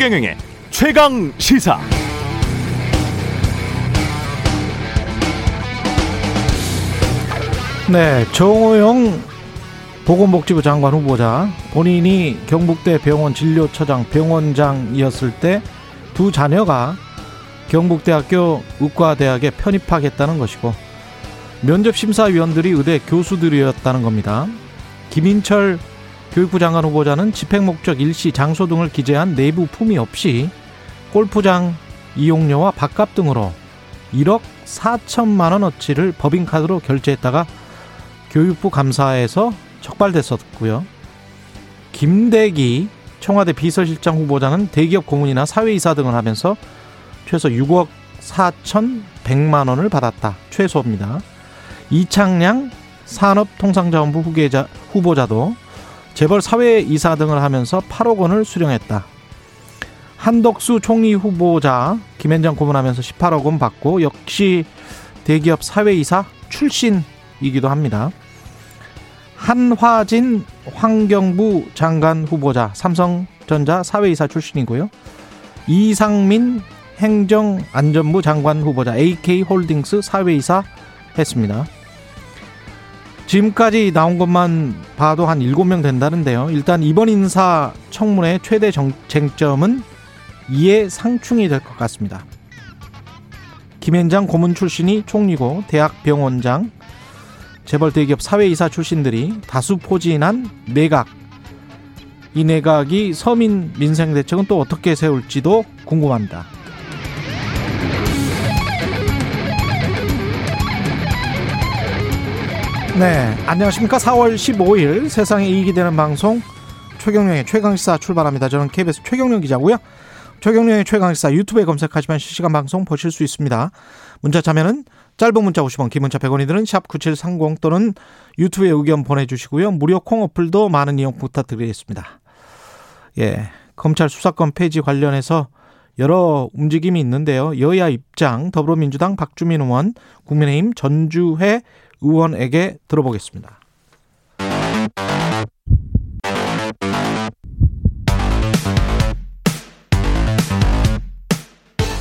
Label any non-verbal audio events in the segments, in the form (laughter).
최경영의 최강 시사. 네, 정호영 보건복지부 장관 후보자 본인이 경북대 병원 진료처장 병원장이었을 때 두 자녀가 경북대학교 의과대학에 편입하겠다는 것이고 면접 심사위원들이 의대 교수들이었다는 겁니다. 김인철 교육부 장관 후보자는 집행 목적 일시 장소 등을 기재한 내부 품위 없이 골프장 이용료와 밥값 등으로 1억 4천만 원어치를 법인카드로 결제했다가 교육부 감사에서 적발됐었고요. 김대기 청와대 비서실장 후보자는 대기업 고문이나 사회이사 등을 하면서 최소 6억 4천 100만 원을 받았다. 최소입니다. 이창량 산업통상자원부 후계자, 후보자도 재벌 사회 이사 등을 하면서 8억 원을 수령했다. 한덕수 총리 후보자 김현장 고문하면서 18억 원 받고 역시 대기업 사회이사 출신이기도 합니다. 한화진 환경부 장관 후보자 삼성전자 사회이사 출신이고요. 이상민 행정안전부 장관 후보자 AK홀딩스 사회이사 했습니다. 지금까지 나온 것만 봐도 한 7명 된다는데요. 일단 이번 인사 청문회 최대 쟁점은 이해 상충이 될 것 같습니다. 김현장 고문 출신이 총리고 대학 병원장 재벌 대기업 사회이사 출신들이 다수 포진한 내각. 이 내각이 서민 민생 대책은 또 어떻게 세울지도 궁금합니다. 네, 안녕하십니까. 4월 15일 세상에 이익이 되는 방송 최경령의 최강시사 출발합니다. 저는 KBS 최경령 기자고요. 최경령의 최강시사 유튜브에 검색하시면 실시간 방송 보실 수 있습니다. 문자 참여는 짧은 문자 50원, 긴 문자 100원이 드는 샵 9730 또는 유튜브에 의견 보내주시고요. 무료 콩 어플도 많은 이용 부탁드리겠습니다. 예. 검찰 수사권 폐지 관련해서 여러 움직임이 있는데요. 여야 입장 더불어민주당 박주민 의원, 국민의힘 전주회 의원에게 들어보겠습니다.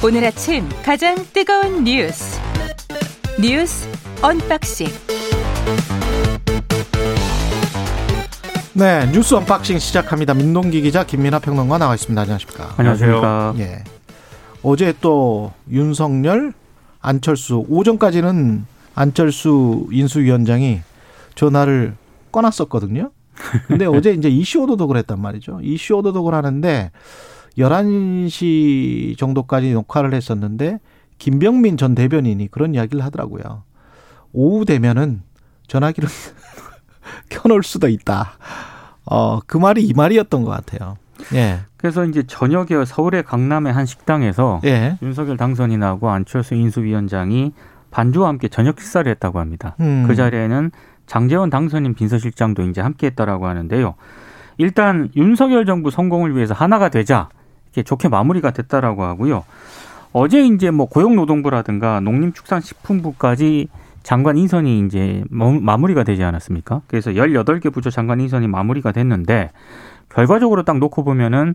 오늘 아침 가장 뜨거운 뉴스 뉴스 unboxing. 네, 뉴스 unboxing 시작합니다. 민동기 기자 김민아 평론가 나와 있습니다. 안녕하십니까? 안녕하십니까? 예. 어제 또 윤석열, 안철수 오전까지는 안철수 인수위원장이 전화를 꺼놨었거든요. 근데 (laughs) 어제 이제 이슈 오도독을 했단 말이죠. 이슈 오도독을 하는데 11시 정도까지 녹화를 했었는데 김병민 전 대변인이 그런 이야기를 하더라고요. 오후 되면은 전화기를 (laughs) 켜놓을 수도 있다. 어, 그 말이 이 말이었던 것 같아요. 예. 그래서 이제 저녁에 서울의 강남의 한 식당에서 예. 윤석열 당선인하고 안철수 인수위원장이 반주와 함께 저녁 식사를 했다고 합니다. 음. 그 자리에는 장재원 당선인 빈서실장도 이제 함께 했다라고 하는데요. 일단 윤석열 정부 성공을 위해서 하나가 되자 이렇게 좋게 마무리가 됐다라고 하고요. 어제 이제 뭐 고용노동부라든가 농림축산식품부까지 장관 인선이 이제 마무리가 되지 않았습니까? 그래서 18개 부처 장관 인선이 마무리가 됐는데 결과적으로 딱 놓고 보면은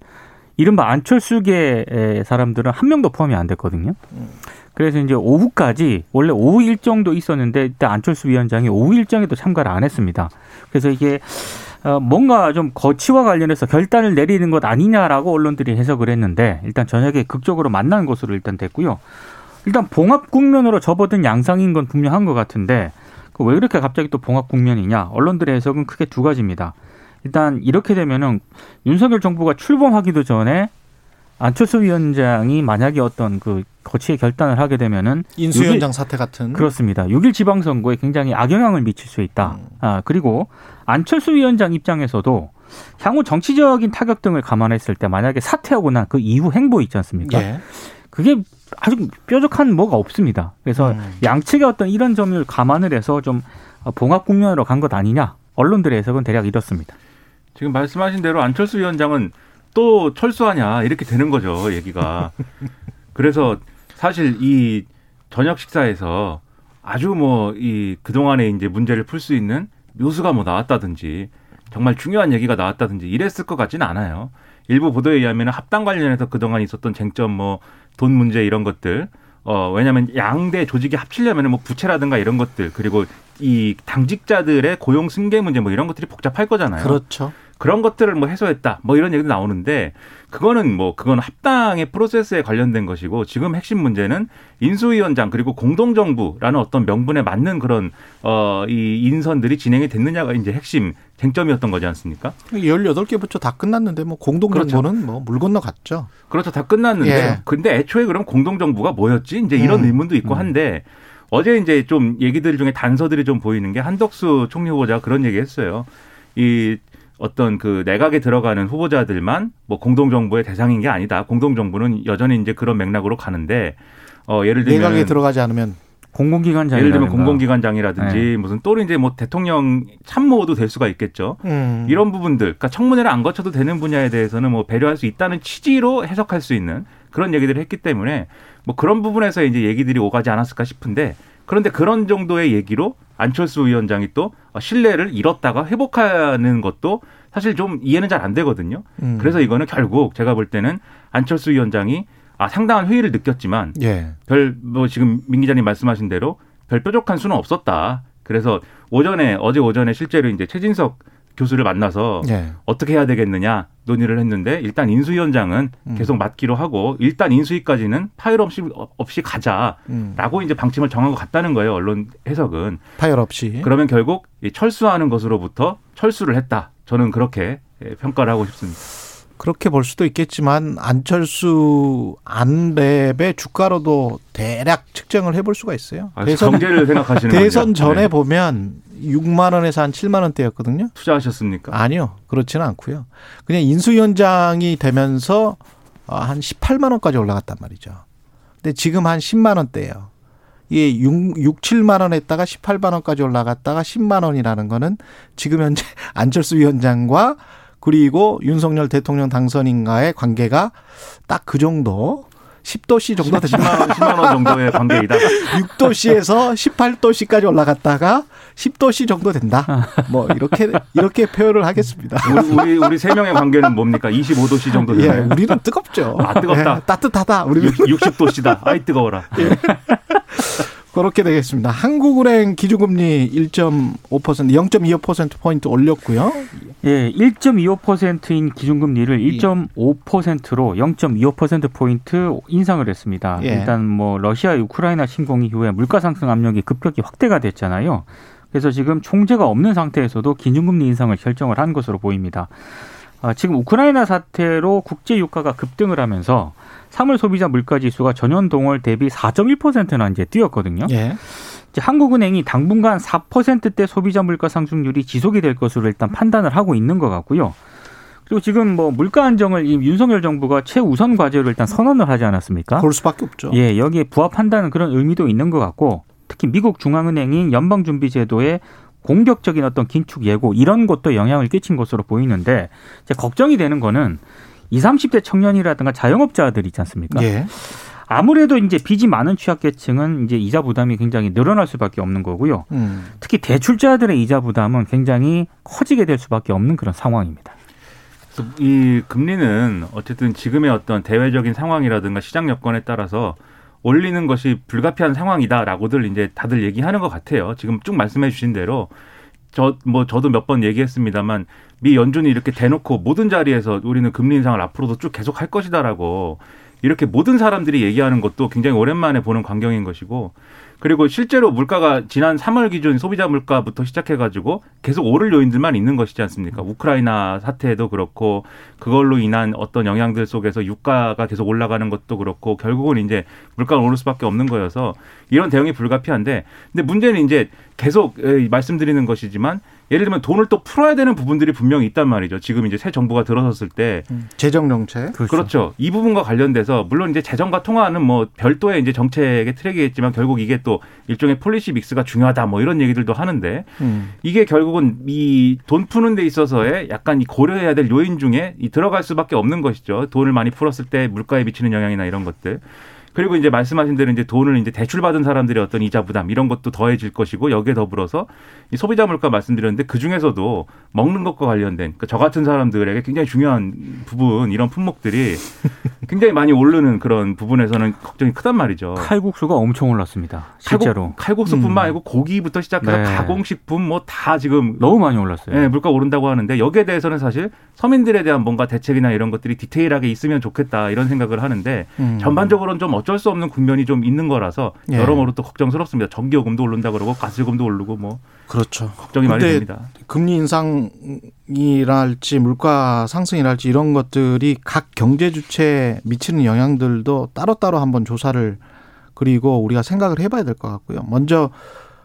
이른바 안철수계 사람들은 한 명도 포함이 안 됐거든요. 그래서 이제 오후까지 원래 오후 일정도 있었는데 일단 안철수 위원장이 오후 일정에도 참가를 안 했습니다. 그래서 이게 어, 뭔가 좀 거치와 관련해서 결단을 내리는 것 아니냐라고 언론들이 해석을 했는데 일단 저녁에 극적으로 만난 것으로 일단 됐고요. 일단 봉합 국면으로 접어든 양상인 건 분명한 것 같은데 그왜 이렇게 갑자기 또 봉합 국면이냐? 언론들의 해석은 크게 두 가지입니다. 일단 이렇게 되면은 윤석열 정부가 출범하기도 전에 안철수 위원장이 만약에 어떤 그 거치의 결단을 하게 되면은 인수위원장 사태 같은 그렇습니다. 6일 지방선거에 굉장히 악영향을 미칠 수 있다. 음. 아 그리고 안철수 위원장 입장에서도 향후 정치적인 타격 등을 감안했을 때 만약에 사퇴하고 난그 이후 행보 있지 않습니까? 예. 그게 아주 뾰족한 뭐가 없습니다. 그래서 음. 양측의 어떤 이런 점을 감안을 해서 좀 봉합 국면으로 간 것 아니냐? 언론들의 해석은 대략 이렇습니다. 지금 말씀하신 대로 안철수 위원장은 또 철수하냐 이렇게 되는 거죠 얘기가. 그래서 사실 이 저녁 식사에서 아주 뭐 이 그동안에 이제 문제를 풀 수 있는 묘수가 뭐 나왔다든지 정말 중요한 얘기가 나왔다든지 이랬을 것 같지는 않아요. 일부 보도에 의하면 합당 관련해서 그동안 있었던 쟁점 뭐 돈 문제 이런 것들 어 왜냐하면 양대 조직이 합치려면 뭐 부채라든가 이런 것들 그리고 이 당직자들의 고용 승계 문제 뭐 이런 것들이 복잡할 거잖아요. 그렇죠. 그런 것들을 뭐 해소했다. 뭐 이런 얘기도 나오는데 그거는 뭐 그건 합당의 프로세스에 관련된 것이고 지금 핵심 문제는 인수위원장 그리고 공동정부라는 어떤 명분에 맞는 그런 어이 인선들이 진행이 됐느냐가 이제 핵심 쟁점이었던 거지 않습니까? 18개 부처 다 끝났는데 뭐 공동정부는 그렇죠. 뭐물 건너갔죠. 그렇죠. 다 끝났는데 예. 근데 애초에 그럼 공동정부가 뭐였지? 이제 이런 음. 의문도 있고 음. 한데 어제 이제 좀 얘기들 중에 단서들이 좀 보이는 게 한덕수 총리 후보자가 그런 얘기 했어요. 이 어떤 그 내각에 들어가는 후보자들만 뭐 공동정부의 대상인 게 아니다. 공동정부는 여전히 이제 그런 맥락으로 가는데 어 예를 들면 내각에 들어가지 않으면 공공기관장 예를 들면 공공기관장이라든지 네. 무슨 또 이제 뭐 대통령 참모도 될 수가 있겠죠. 음. 이런 부분들, 그러니까 청문회를 안 거쳐도 되는 분야에 대해서는 뭐 배려할 수 있다는 취지로 해석할 수 있는 그런 얘기들을 했기 때문에 뭐 그런 부분에서 이제 얘기들이 오가지 않았을까 싶은데 그런데 그런 정도의 얘기로 안철수 위원장이 또 신뢰를 잃었다가 회복하는 것도 사실 좀 이해는 잘 안 되거든요. 음. 그래서 이거는 결국 제가 볼 때는 안철수 위원장이 아 상당한 회의를 느꼈지만 예. 별뭐 지금 민 기자님 말씀하신 대로 별 뾰족한 수는 없었다. 그래서 오전에 어제 오전에 실제로 이제 최진석 교수를 만나서 예. 어떻게 해야 되겠느냐 논의를 했는데 일단 인수위원장은 음. 계속 맡기로 하고 일단 인수위까지는 파열 없이 없이 가자라고 음. 이제 방침을 정하고 갔다는 거예요 언론 해석은 파열 없이 그러면 결국 철수하는 것으로부터 철수를 했다 저는 그렇게 평가를 하고 싶습니다. 그렇게 볼 수도 있겠지만 안철수 안랩의 주가로도 대략 측정을 해볼 수가 있어요. 아, 대선 정제를 생각하시는 (laughs) 대선 전에 네. 보면 6만 원에서 한 7만 원대였거든요. 투자하셨습니까? 아니요. 그렇지는 않고요. 그냥 인수위원장이 되면서 한 18만 원까지 올라갔단 말이죠. 근데 지금 한 10만 원대예요. 이게 6, 6 7만 원 했다가 18만 원까지 올라갔다가 10만 원이라는 거는 지금 현재 (laughs) 안철수 위원장과 그리고 윤석열 대통령 당선인과의 관계가 딱 그 정도 10도씨 정도 된다. 10만 원, 10만 원 정도의 관계이다. (laughs) 6도씨에서 18도씨까지 올라갔다가 10도씨 정도 된다. 뭐 이렇게 이렇게 표현을 하겠습니다. 우리 우리 세 명의 관계는 뭡니까? 25도씨 정도 되나요? 예, 우리는 뜨겁죠. 아 뜨겁다. 예, 따뜻하다. 우리는 60도씨다. 아이 뜨거워라. 예. 그렇게 되겠습니다. 한국은행 기준금리 1.5% 0.25% 올렸고요. 예, 1.25%인 기준금리를 1.5%로 0.25% 포인트 인상을 했습니다. 예. 일단 뭐 러시아 우크라이나 침공 이후에 물가 상승 압력이 급격히 확대가 됐잖아요. 그래서 지금 총재가 없는 상태에서도 기준금리 인상을 결정을 한 것으로 보입니다. 아, 지금 우크라이나 사태로 국제 유가가 급등을 하면서 3월 소비자 물가 지수가 전년 동월 대비 4.1%나 이제 뛰었거든요. 예. 이제 한국은행이 당분간 4%대 소비자 물가 상승률이 지속이 될 것으로 일단 판단을 하고 있는 것 같고요. 그리고 지금 뭐 물가 안정을 이 윤석열 정부가 최우선 과제로 일단 선언을 하지 않았습니까? 그럴 수밖에 없죠. 예, 여기에 부합한다는 그런 의미도 있는 것 같고 특히 미국 중앙은행인 연방준비제도의 공격적인 어떤 긴축 예고 이런 것도 영향을 끼친 것으로 보이는데 이제 걱정이 되는 거는 20, 30대 청년이라든가 자영업자들 있지 않습니까? 예. 아무래도 이제 빚이 많은 취약계층은 이제 이자 부담이 굉장히 늘어날 수밖에 없는 거고요. 음. 특히 대출자들의 이자 부담은 굉장히 커지게 될 수밖에 없는 그런 상황입니다. 이 금리는 어쨌든 지금의 어떤 대외적인 상황이라든가 시장 여건에 따라서 올리는 것이 불가피한 상황이다라고들 이제 다들 얘기하는 것 같아요. 지금 쭉 말씀해 주신 대로 저 뭐 저도 몇 번 얘기했습니다만 미 연준이 이렇게 대놓고 모든 자리에서 우리는 금리 인상을 앞으로도 쭉 계속 할 것이다라고 이렇게 모든 사람들이 얘기하는 것도 굉장히 오랜만에 보는 광경인 것이고 그리고 실제로 물가가 지난 3월 기준 소비자 물가부터 시작해가지고 계속 오를 요인들만 있는 것이지 않습니까? 우크라이나 사태도 그렇고 그걸로 인한 어떤 영향들 속에서 유가가 계속 올라가는 것도 그렇고 결국은 이제 물가가 오를 수밖에 없는 거여서 이런 대응이 불가피한데 근데 문제는 이제 계속 말씀드리는 것이지만 예를 들면 돈을 또 풀어야 되는 부분들이 분명히 있단 말이죠. 지금 이제 새 정부가 들어섰을 때 음, 재정 정책 그렇죠. 그렇죠. 이 부분과 관련돼서 물론 이제 재정과 통화는 뭐 별도의 이제 정책의 트랙이겠지만 결국 이게 또 일종의 policy mix가 중요하다 뭐 이런 얘기들도 하는데 음. 이게 결국은 이 돈 푸는 데 있어서의 약간 이 고려해야 될 요인 중에 이 들어갈 수밖에 없는 것이죠. 돈을 많이 풀었을 때 물가에 미치는 영향이나 이런 것들. 그리고 이제 말씀하신 대로 이제 돈을 이제 대출 받은 사람들의 어떤 이자 부담 이런 것도 더해질 것이고 여기에 더불어서 이 소비자 물가 말씀드렸는데 그 중에서도 먹는 것과 관련된 그러니까 저 같은 사람들에게 굉장히 중요한 부분 이런 품목들이 (laughs) 굉장히 많이 오르는 그런 부분에서는 걱정이 크단 말이죠. 칼국수가 엄청 올랐습니다. 실제로 칼국, 수뿐만 음. 아니고 고기부터 시작해서 네. 가공식품 뭐 다 지금 너무 많이 올랐어요. 네, 물가 오른다고 하는데 여기에 대해서는 사실 서민들에 대한 뭔가 대책이나 이런 것들이 디테일하게 있으면 좋겠다 이런 생각을 하는데 음. 전반적으로는 좀 어쩔 수 없는 국면이 좀 있는 거라서 예. 여러모로 또 걱정스럽습니다. 전기요금도 오른다 그러고 가스요금도 오르고 뭐 그렇죠. 걱정이 많이 됩니다. 금리 인상이랄지 물가 상승이랄지 이런 것들이 각 경제 주체에 미치는 영향들도 따로따로 한번 조사를 그리고 우리가 생각을 해봐야 될 것 같고요. 먼저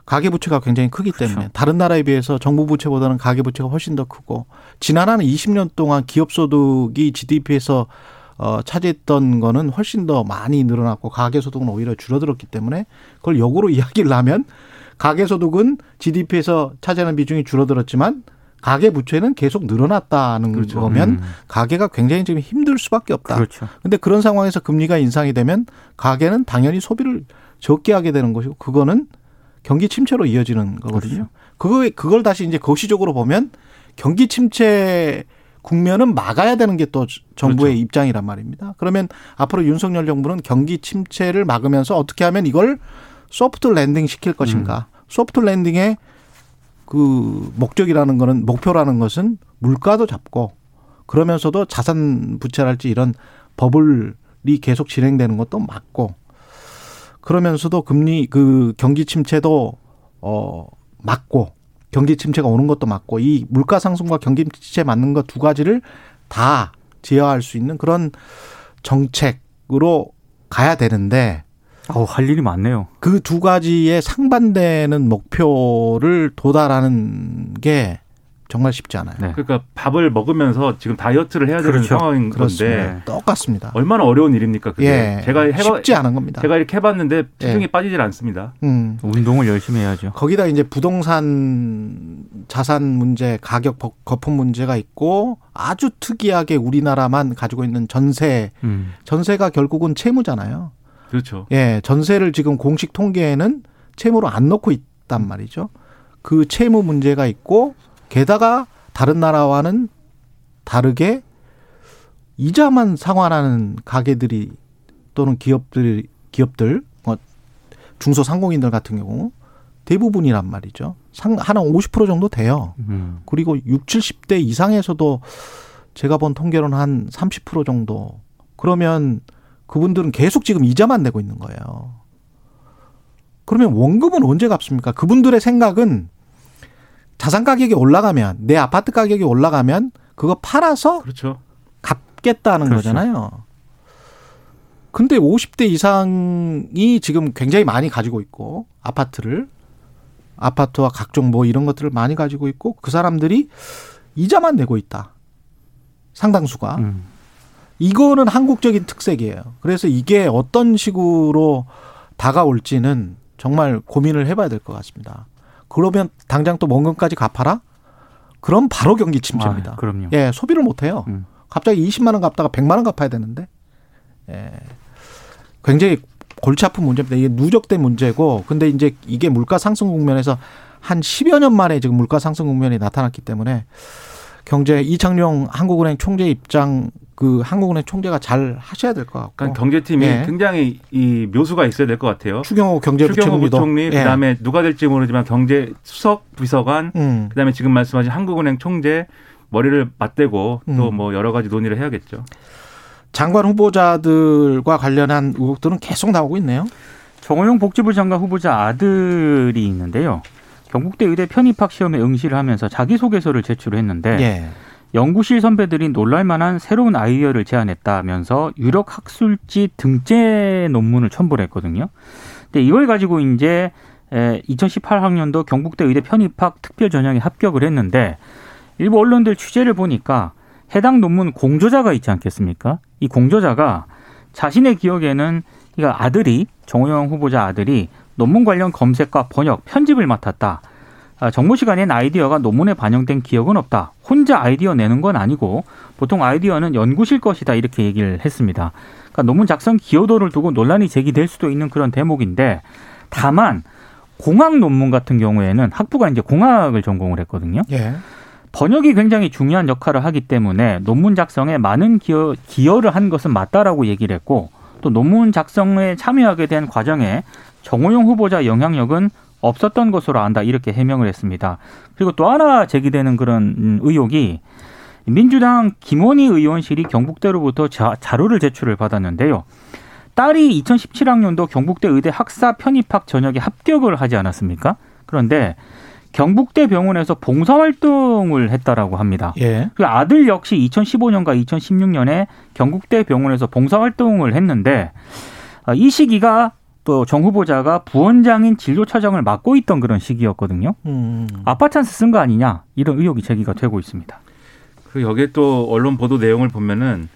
가계부채가 굉장히 크기 때문에 그렇죠. 다른 나라에 비해서 정부 부채보다는 가계부채가 훨씬 더 크고 지난 한 20년 동안 기업소득이 GDP에서 어, 차지했던 거는 훨씬 더 많이 늘어났고 가계소득은 오히려 줄어들었기 때문에 그걸 역으로 (laughs) 이야기를 하면 가계소득은 GDP에서 차지하는 비중이 줄어들었지만 가계 부채는 계속 늘어났다는 그렇죠. 거면 음. 가계가 굉장히 지금 힘들 수밖에 없다. 그렇죠. 근데 그런 상황에서 금리가 인상이 되면 가계는 당연히 소비를 적게 하게 되는 것이고 그거는 경기 침체로 이어지는 거거든요. 그렇죠. 그거 그걸 다시 이제 거시적으로 보면 경기 침체 국면은 막아야 되는 게 또 정부의 그렇죠. 입장이란 말입니다. 그러면 앞으로 윤석열 정부는 경기 침체를 막으면서 어떻게 하면 이걸 soft landing 시킬 것인가. 음. soft landing의 그 목적이라는 거는 목표라는 것은 물가도 잡고 그러면서도 자산 부채랄지 이런 버블이 계속 진행되는 것도 막고 그러면서도 금리 그 경기 침체도 어 막고 경기 침체가 오는 것도 막고 이 물가 상승과 경기 침체 막는 것 두 가지를 다 제어할 수 있는 그런 정책으로 가야 되는데 어, 할 일이 많네요. 그 두 가지의 상반되는 목표를 도달하는 게 정말 쉽지 않아요. 네. 그러니까 밥을 먹으면서 지금 다이어트를 해야 되는 그렇죠. 상황인 그렇습니다. 건데 똑같습니다. 얼마나 어려운 일입니까? 그게 예. 제가 해봐, 쉽지 않은 겁니다. 제가 이렇게 해봤는데 체중이 예. 빠지질 않습니다. 음. 운동을 열심히 해야죠. 거기다 이제 부동산 자산 문제, 가격 거품 문제가 있고 아주 특이하게 우리나라만 가지고 있는 전세, 음. 전세가 결국은 채무잖아요. 그렇죠. 예, 전세를 지금 공식 통계에는 채무로 안 넣고 있단 말이죠. 그 채무 문제가 있고 게다가 다른 나라와는 다르게 이자만 상환하는 가게들이 또는 기업들 기업들 뭐 중소상공인들 같은 경우 대부분이란 말이죠. 상 하나 50% 정도 돼요. 음. 그리고 6, 70대 이상에서도 제가 본 통계로는 한 30% 정도. 그러면 그분들은 계속 지금 이자만 내고 있는 거예요. 그러면 원금은 언제 갚습니까? 그분들의 생각은 자산 가격이 올라가면 내 아파트 가격이 올라가면 그거 팔아서 그렇죠. 갚겠다는 그렇죠. 거잖아요. 근데 50대 이상이 지금 굉장히 많이 가지고 있고 아파트를 아파트와 각종 뭐 이런 것들을 많이 가지고 있고 그 사람들이 이자만 내고 있다. 상당수가. 음. 이거는 한국적인 특색이에요. 그래서 이게 어떤 식으로 다가올지는 정말 고민을 해봐야 될 것 같습니다. 그러면 당장 또 원금까지 갚아라? 그럼 바로 경기 침체입니다. 아, 그럼요. 예, 소비를 못 해요. 음. 갑자기 20만 원 갚다가 100만 원 갚아야 되는데. 예. 굉장히 골치 아픈 문제입니다. 이게 누적된 문제고 근데 이제 이게 물가 상승 국면에서 한 10여 년 만에 지금 물가 상승 국면이 나타났기 때문에 경제 이창용 한국은행 총재 입장 그 한국은행 총재가 잘 하셔야 될 것 같고. 그러니까 경제팀이 예. 굉장히 이 묘수가 있어야 될 것 같아요. 추경호 경제부총리도. 부총리 예. 그다음에 누가 될지 모르지만 경제 수석 비서관 음. 그다음에 지금 말씀하신 한국은행 총재 머리를 맞대고 또뭐 음. 여러 가지 논의를 해야겠죠. 장관 후보자들과 관련한 의혹들은 계속 나오고 있네요. 정호영 복지부 장관 후보자 아들이 있는데요. 경북대 의대 편입학 시험에 응시를 하면서 자기소개서를 제출했는데 예. 연구실 선배들이 놀랄만한 새로운 아이디어를 제안했다면서 유력 학술지 등재 논문을 첨부를 했거든요. 근데 이걸 가지고 이제 2018학년도 경북대 의대 편입학 특별 전형에 합격을 했는데 일부 언론들 취재를 보니까 해당 논문 공저자가 있지 않겠습니까? 이 공저자가 자신의 기억에는 아들이 정호영 후보자 아들이 논문 관련 검색과 번역, 편집을 맡았다. 아, 정모 시간에 낸 아이디어가 논문에 반영된 기억은 없다. 혼자 아이디어 내는 건 아니고 보통 아이디어는 연구실 것이다 이렇게 얘기를 했습니다. 그러니까 논문 작성 기여도를 두고 논란이 제기될 수도 있는 그런 대목인데 다만 공학 논문 같은 경우에는 학부가 이제 공학을 전공을 했거든요. 예. 번역이 굉장히 중요한 역할을 하기 때문에 논문 작성에 많은 기여, 기여를 한 것은 맞다라고 얘기를 했고 또 논문 작성에 참여하게 된 과정에 정호용 후보자 영향력은 없었던 것으로 안다 이렇게 해명을 했습니다. 그리고 또 하나 제기되는 그런 의혹이 민주당 김원희 의원실이 경북대로부터 자, 자료를 제출을 받았는데요. 딸이 2017학년도 경북대 의대 학사 편입학 전역에 합격을 하지 않았습니까? 그런데 경북대 병원에서 봉사활동을 했다라고 합니다. 예. 그 아들 역시 2015년과 2016년에 경북대 병원에서 봉사활동을 했는데 아, 이 시기가 또 정 후보자가 부원장인 진료차장을 맡고 있던 그런 시기였거든요. 음. 아빠 찬스 쓴 거 아니냐 이런 의혹이 제기가 되고 있습니다. 그 여기에 또 언론 보도 내용을 보면은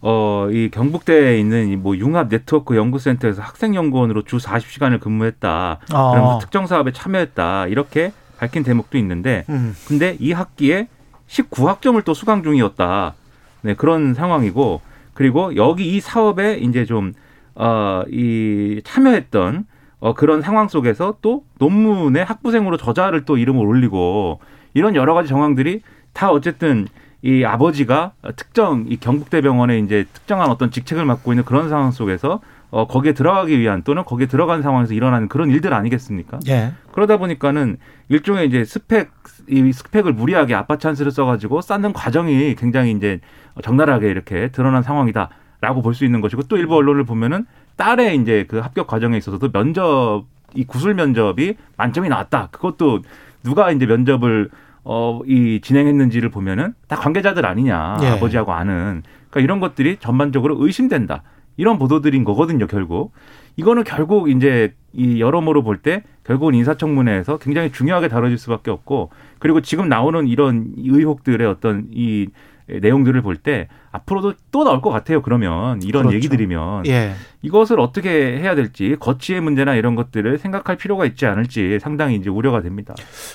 어, 이 경북대에 있는 뭐 융합 네트워크 연구센터에서 학생 연구원으로 주 40시간을 근무했다. 아. 그러면서 특정 사업에 참여했다. 이렇게 밝힌 대목도 있는데 음. 근데 이 학기에 19학점을 또 수강 중이었다. 네, 그런 상황이고 그리고 여기 이 사업에 이제 좀 어, 이 참여했던 어, 그런 상황 속에서 또 논문에 학부생으로 저자를 또 이름을 올리고 이런 여러 가지 정황들이 다 어쨌든 이 아버지가 특정 이 경북대병원에 이제 특정한 어떤 직책을 맡고 있는 그런 상황 속에서 어, 거기에 들어가기 위한 또는 거기에 들어간 상황에서 일어나는 그런 일들 아니겠습니까? 예. 그러다 보니까는 일종의 이제 스펙, 이 스펙을 무리하게 아빠 찬스를 써가지고 쌓는 과정이 굉장히 이제 적나라하게 이렇게 드러난 상황이다 라고 볼 수 있는 것이고 또 일부 언론을 보면은 딸의 이제 그 합격 과정에 있어서도 면접, 이 구술 면접이 만점이 나왔다. 그것도 누가 이제 면접을 어, 이 진행했는지를 보면은 다 관계자들 아니냐. 예. 아버지하고 아는. 그러니까 이런 것들이 전반적으로 의심된다. 이런 보도들인 거거든요, 결국. 이거는 결국 이제 이 여러모로 볼 때 결국은 인사청문회에서 굉장히 중요하게 다뤄질 수밖에 없고 그리고 지금 나오는 이런 의혹들의 어떤 이 내용들을 볼 때 앞으로도 또 나올 것 같아요. 그러면 이런 그렇죠. 얘기들이면 예. 이것을 어떻게 해야 될지 거치의 문제나 이런 것들을 생각할 필요가 있지 않을지 상당히 이제 우려가 됩니다.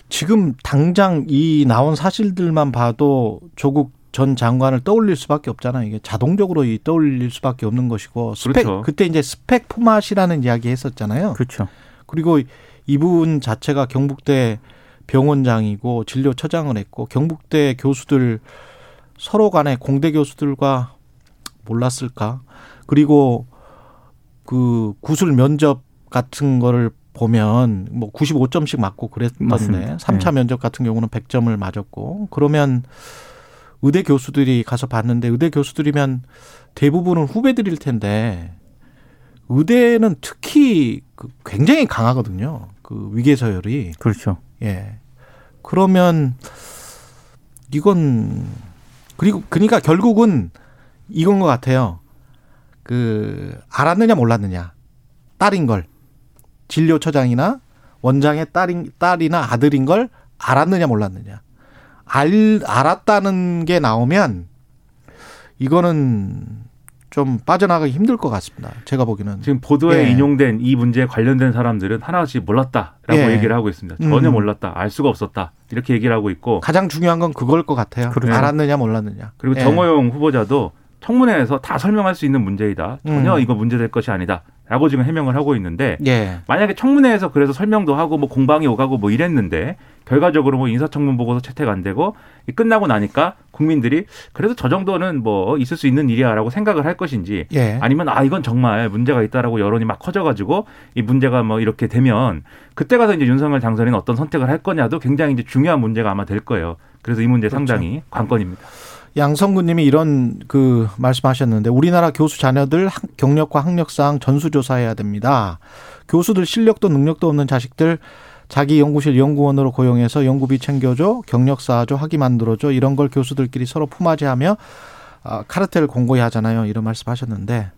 지금 당장 이 나온 사실들만 봐도 조국 전 장관을 떠올릴 수밖에 없잖아요. 이게 자동적으로 떠올릴 수밖에 없는 것이고 스펙 그렇죠. 그때 이제 스펙 포맷이라는 이야기 했었잖아요. 그렇죠. 그리고 이분 자체가 경북대 병원장이고 진료처장을 했고 경북대 교수들 서로 간에 공대 교수들과 몰랐을까? 그리고 그 구술 면접 같은 거를 보면 뭐 95점씩 맞고 그랬던데 3차 면접 같은 경우는 100점을 맞았고 그러면 의대 교수들이 가서 봤는데 의대 교수들이면 대부분은 후배들일 텐데 의대는 특히 그 굉장히 강하거든요. 그 위계 서열이. 그렇죠. 예. 그러면 이건 그리고 그러니까 결국은 이건 것 같아요. 그 알았느냐 몰랐느냐. 딸인 걸. 진료처장이나 원장의 딸인 딸이나 아들인 걸 알았느냐 몰랐느냐. 알, 알았다는 게 나오면 이거는 좀 빠져나가기 힘들 것 같습니다. 제가 보기에는. 지금 보도에 예. 인용된 이 문제에 관련된 사람들은 하나씩 몰랐다라고 예. 얘기를 하고 있습니다. 전혀 음. 몰랐다, 알 수가 없었다 이렇게 얘기를 하고 있고 가장 중요한 건 그걸 것 같아요. 그렇죠. 알았느냐 몰랐느냐. 그리고 예. 정호영 후보자도 청문회에서 다 설명할 수 있는 문제이다. 전혀 음. 이거 문제될 것이 아니다. 라고 지금 해명을 하고 있는데 예. 만약에 청문회에서 그래서 설명도 하고 뭐 공방이 오가고 뭐 이랬는데 결과적으로 뭐 인사청문 보고서 채택 안 되고 끝나고 나니까 국민들이 그래도 저 정도는 뭐 있을 수 있는 일이야라고 생각을 할 것인지 예. 아니면 아 이건 정말 문제가 있다라고 여론이 막 커져가지고 이 문제가 뭐 이렇게 되면 그때 가서 이제 윤석열 당선인은 어떤 선택을 할 거냐도 굉장히 이제 중요한 문제가 아마 될 거예요. 그래서 이 문제 그렇죠. 상당히 관건입니다. 양성구님이 이런 그 말씀하셨는데 우리나라 교수 자녀들 경력과 학력상 전수조사해야 됩니다. 교수들 실력도 능력도 없는 자식들 자기 연구실 연구원으로 고용해서 연구비 챙겨줘, 경력 쌓아줘, 학위 만들어줘 이런 걸 교수들끼리 서로 품앗이하며 아, 카르텔 공고히 하잖아요. 이런 말씀하셨는데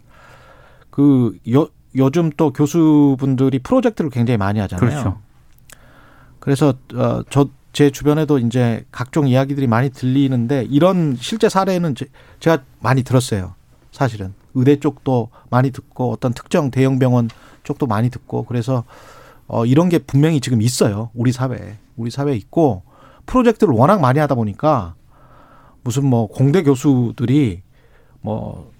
그 요, 요즘 또 교수분들이 프로젝트를 굉장히 많이 하잖아요. 그렇죠. 그래서 어, 저 제 주변에도 이제 각종 이야기들이 많이 들리는데 이런 실제 사례는 제가 많이 들었어요. 사실은 의대 쪽도 많이 듣고 어떤 특정 대형 병원 쪽도 많이 듣고 그래서 어, 이런 게 분명히 지금 있어요. 우리 사회에. 우리 사회에 있고 프로젝트를 워낙 많이 하다 보니까 무슨 뭐 공대 교수들이 뭐,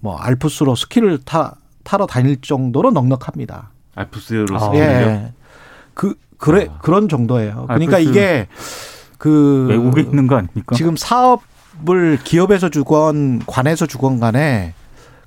뭐 알프스로 스키를 타, 타러 다닐 정도로 넉넉합니다. 알프스로 스키를요? 예. 그, 그래, 아. 그런 정도예요. 그러니까 이게 그. 외국에 있는 거 아닙니까? 지금 사업을 기업에서 주건 관에서 주건 간에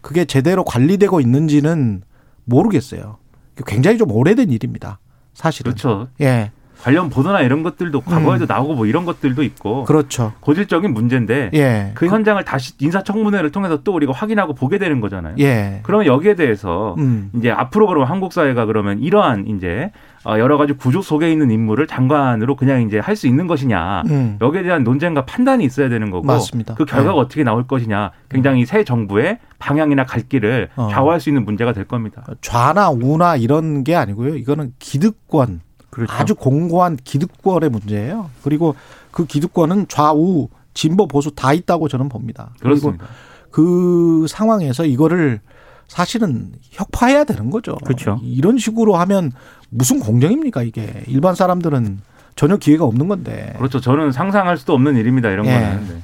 그게 제대로 관리되고 있는지는 모르겠어요. 굉장히 좀 오래된 일입니다. 사실은. 그렇죠. 예. 관련 보도나 이런 것들도 과거에도 음. 나오고 뭐 이런 것들도 있고 그렇죠. 고질적인 문제인데 예. 그 현장을 다시 인사청문회를 통해서 또 우리가 확인하고 보게 되는 거잖아요. 예. 그러면 여기에 대해서 음. 이제 앞으로 그러면 한국 사회가 그러면 이러한 이제 어, 여러 가지 구조 속에 있는 인물을 장관으로 그냥 이제 할 수 있는 것이냐 음. 여기에 대한 논쟁과 판단이 있어야 되는 거고 맞습니다. 그 결과가 네. 어떻게 나올 것이냐 굉장히 새 정부의 방향이나 갈 길을 어. 좌우할 수 있는 문제가 될 겁니다. 좌나 우나 이런 게 아니고요. 이거는 기득권 그렇죠. 아주 공고한 기득권의 문제예요. 그리고 그 기득권은 좌우 진보 보수 다 있다고 저는 봅니다. 그렇습니다. 그 상황에서 이거를 사실은 혁파해야 되는 거죠. 그렇죠. 이런 식으로 하면 무슨 공정입니까 이게 일반 사람들은 전혀 기회가 없는 건데. 그렇죠. 저는 상상할 수도 없는 일입니다. 이런 예. 거는. 네.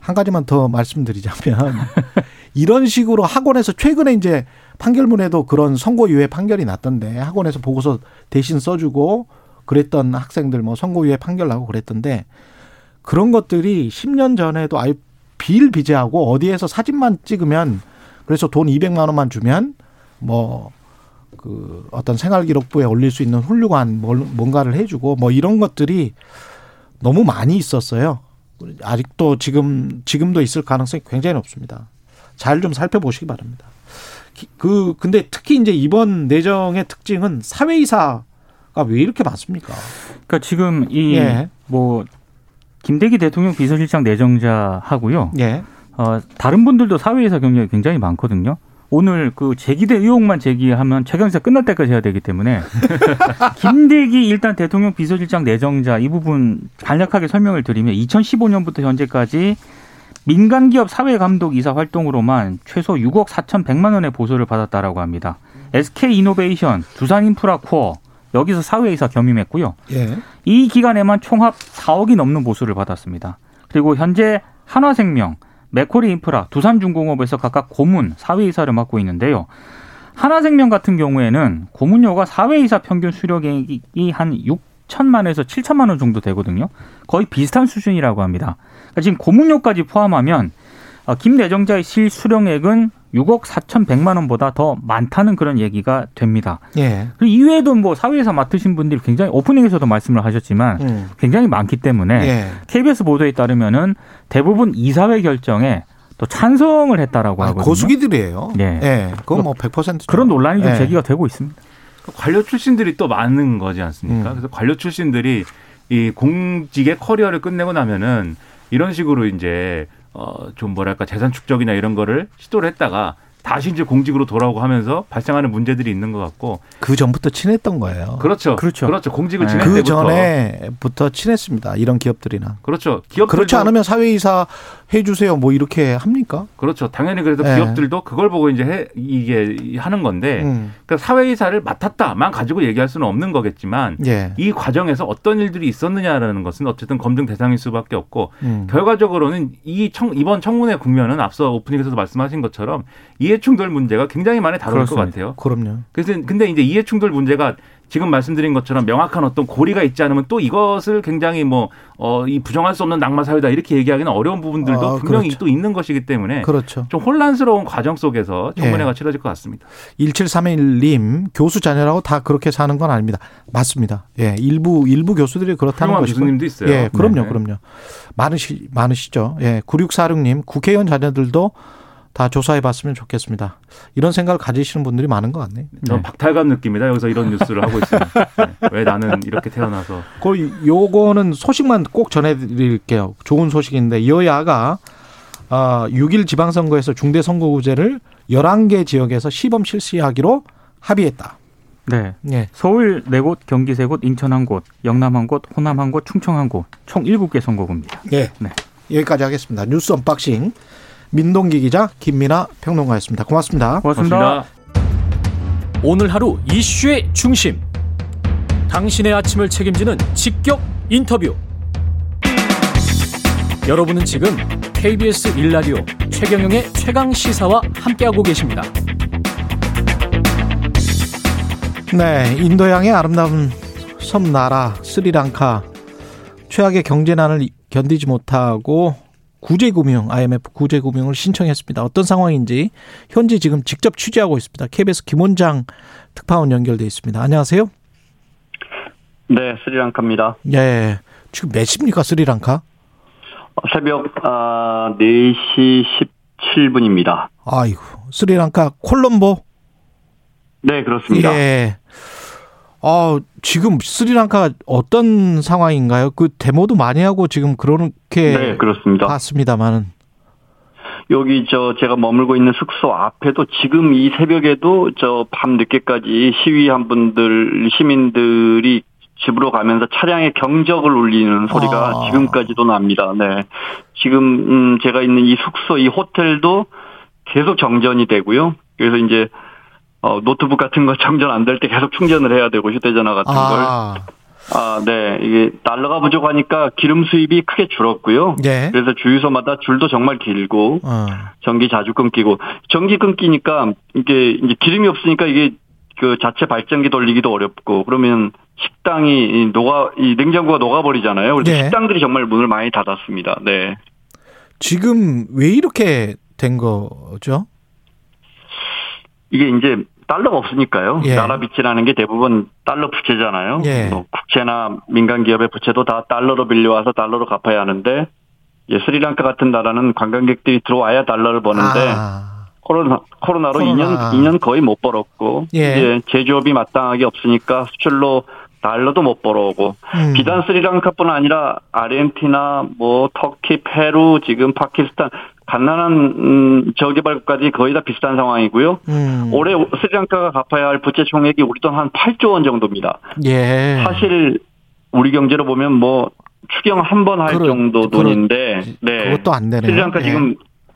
한 가지만 더 말씀드리자면 (laughs) 이런 식으로 학원에서 최근에 이제 판결문에도 그런 선고유예 판결이 났던데 학원에서 보고서 대신 써주고 그랬던 학생들 뭐 선고유예 판결 나고 그랬던데 그런 것들이 10년 전에도 아예 비일비재하고 어디에서 사진만 찍으면 그래서 돈 200만 원만 주면 뭐 그 어떤 생활기록부에 올릴 수 있는 훌륭한 뭔가를 해주고 뭐 이런 것들이 너무 많이 있었어요. 아직도 지금 지금도 있을 가능성이 굉장히 높습니다. 잘 좀 살펴보시기 바랍니다. 그 근데 특히 이제 이번 내정의 특징은 사회이사가 왜 이렇게 많습니까? 그러니까 지금 이뭐 예. 김대기 대통령 비서실장 내정자 하고요. 예. 어, 다른 분들도 사회이사 경력이 굉장히 많거든요. 오늘 그 제기된 의혹만 제기하면 최경사 끝날 때까지 해야 되기 때문에 (laughs) 김대기 일단 대통령 비서실장 내정자 이 부분 간략하게 설명을 드리면 2015년부터 현재까지 민간 기업 사회 감독 이사 활동으로만 최소 6억 4,100만 원의 보수를 받았다라고 합니다. SK 이노베이션, 두산 인프라 코어 여기서 사회 이사 겸임했고요. 예. 이 기간에만 총합 4억이 넘는 보수를 받았습니다. 그리고 현재 한화생명, 메코리 인프라, 두산중공업에서 각각 고문, 사회이사를 맡고 있는데요. 하나생명 같은 경우에는 고문료가 사회이사 평균 수령액이 한 6천만에서 7천만 원 정도 되거든요. 거의 비슷한 수준이라고 합니다. 지금 고문료까지 포함하면 어, 김 내정자의 실수령액은 6억 4,100만 원보다 더 많다는 그런 얘기가 됩니다. 예. 그리고 이외에도 뭐 사회에서 맡으신 분들이 굉장히 오프닝에서도 말씀을 하셨지만 음. 굉장히 많기 때문에 예. KBS 보도에 따르면은 대부분 이사회 결정에 또 찬성을 했다라고 하거든요. 고수기들이에요. 예. 예. 그건 뭐 100%죠. 그런 논란이 좀 예. 제기가 되고 있습니다. 관료 출신들이 또 많은 거지 않습니까? 음. 그래서 관료 출신들이 이 공직의 커리어를 끝내고 나면은 이런 식으로 이제 어, 좀 뭐랄까 재산 축적이나 이런 거를 시도를 했다가 다시 이제 공직으로 돌아오고 하면서 발생하는 문제들이 있는 것 같고 그 전부터 친했던 거예요. 그렇죠. 그렇죠. 그렇죠. 공직을 지낼 그 때부터 그 전에부터 친했습니다. 이런 기업들이나. 그렇죠. 기업 그렇지 않으면 사회이사 해주세요. 뭐 이렇게 합니까? 그렇죠. 당연히 그래도 네. 기업들도 그걸 보고 이제 해, 이게 하는 건데 음. 그러니까 사회이사를 맡았다만 가지고 얘기할 수는 없는 거겠지만 예. 이 과정에서 어떤 일들이 있었느냐라는 것은 어쨌든 검증 대상일 수밖에 없고 음. 결과적으로는 이 청, 이번 청문회 국면은 앞서 오프닝에서도 말씀하신 것처럼 이해충돌 문제가 굉장히 많이 다룰 그렇습니다. 것 같아요. 그럼요. 그래서 근데 이제 이해충돌 문제가 지금 말씀드린 것처럼 명확한 어떤 고리가 있지 않으면 또 이것을 굉장히 뭐, 어, 이 부정할 수 없는 낙마 사회다 이렇게 얘기하기는 어려운 부분들도 아, 분명히 그렇죠. 또 있는 것이기 때문에. 그렇죠. 좀 혼란스러운 과정 속에서 청문회가 예. 치러질 것 같습니다. 1731님, 교수 자녀라고 다 그렇게 사는 건 아닙니다. 맞습니다. 예. 일부, 일부 교수들이 그렇다는 것이고. 교수님도 있어요. 예. 그럼요, 네. 그럼요. 많으시, 많으시죠. 예. 9646님, 국회의원 자녀들도 다 조사해 봤으면 좋겠습니다. 이런 생각을 가지시는 분들이 많은 것 같네요. 저 네. 박탈감 느낍니다. 여기서 이런 뉴스를 하고 있습니다. 네. 왜 나는 이렇게 태어나서. 그 요거는 소식만 꼭 전해드릴게요. 좋은 소식인데 여야가 6일 아, 지방선거에서 중대선거구제를 11개 지역에서 시범 실시하기로 합의했다. 네. 네. 서울 4곳, 경기 3곳, 인천 1곳, 영남 1곳, 호남 1곳, 충청 1곳, 총 7개 선거구입니다. 네. 네. 여기까지 하겠습니다. 뉴스 unboxing. 민동기 기자 김민아 평론가였습니다. 고맙습니다. 고맙습니다. 고맙습니다. 오늘 하루 이슈의 중심 당신의 아침을 책임지는 직격 인터뷰. 여러분은 지금 KBS 일라디오 최경영의 최강 시사와 함께하고 계십니다. 네, 인도양의 아름다운 섬 나라 스리랑카 최악의 경제난을 견디지 못하고 구제금융 IMF 구제금융을 신청했습니다. 어떤 상황인지 현지 지금 직접 취재하고 있습니다. KBS 김원장 특파원 연결돼 있습니다. 안녕하세요. 네, 스리랑카입니다. 예. 지금 몇 시입니까, 스리랑카? 새벽 아, 4시 17분입니다. 아이고, 스리랑카 콜롬보? 네, 그렇습니다. 예. 아, 지금 스리랑카 어떤 상황인가요? 그 데모도 많이 하고 지금 그렇게 네, 그렇습니다. 봤습니다만은 여기 저 제가 머물고 있는 숙소 앞에도 지금 이 새벽에도 저 밤 늦게까지 시위한 분들 시민들이 집으로 가면서 차량의 경적을 울리는 소리가 아. 지금까지도 납니다. 네. 지금 음 제가 있는 이 숙소 이 호텔도 계속 정전이 되고요. 그래서 이제 어, 노트북 같은 거 충전 안 될 때 계속 충전을 해야 되고 휴대전화 같은 아. 걸. 아, 네. 이게 달러가 부족하니까 기름 수입이 크게 줄었고요. 네. 그래서 주유소마다 줄도 정말 길고 어. 전기 자주 끊기고 전기 끊기니까 이게 이제 기름이 없으니까 이게 그 자체 발전기 돌리기도 어렵고 그러면 식당이 녹아 이 냉장고가 녹아버리잖아요. 그래서 네. 식당들이 정말 문을 많이 닫았습니다. 네. 지금 왜 이렇게 된 거죠? 이게 이제 달러가 없으니까요. 예. 나라 빚이라는 게 대부분 달러 부채잖아요. 예. 뭐 국채나 민간 기업의 부채도 다 달러로 빌려와서 달러로 갚아야 하는데 예, 스리랑카 같은 나라는 관광객들이 들어와야 달러를 버는데 아. 코로나 코로나로 코로나. 2년 2년 거의 못 벌었고 예. 이제 제조업이 마땅하게 없으니까 수출로 달러도 못 벌어오고 음. 비단 스리랑카뿐 아니라 아르헨티나 뭐 터키 페루 지금 파키스탄 가난한 음, 저개발 국까지 거의 다 비슷한 상황이고요. 음. 올해 스리랑카가 갚아야 할 부채 총액이 우리 돈 한 8조 원 정도입니다. 예. 사실 우리 경제로 보면 뭐 추경 한 번 할 정도 돈인데 네. 그것도 안 되네요. 스리랑카 예. 지금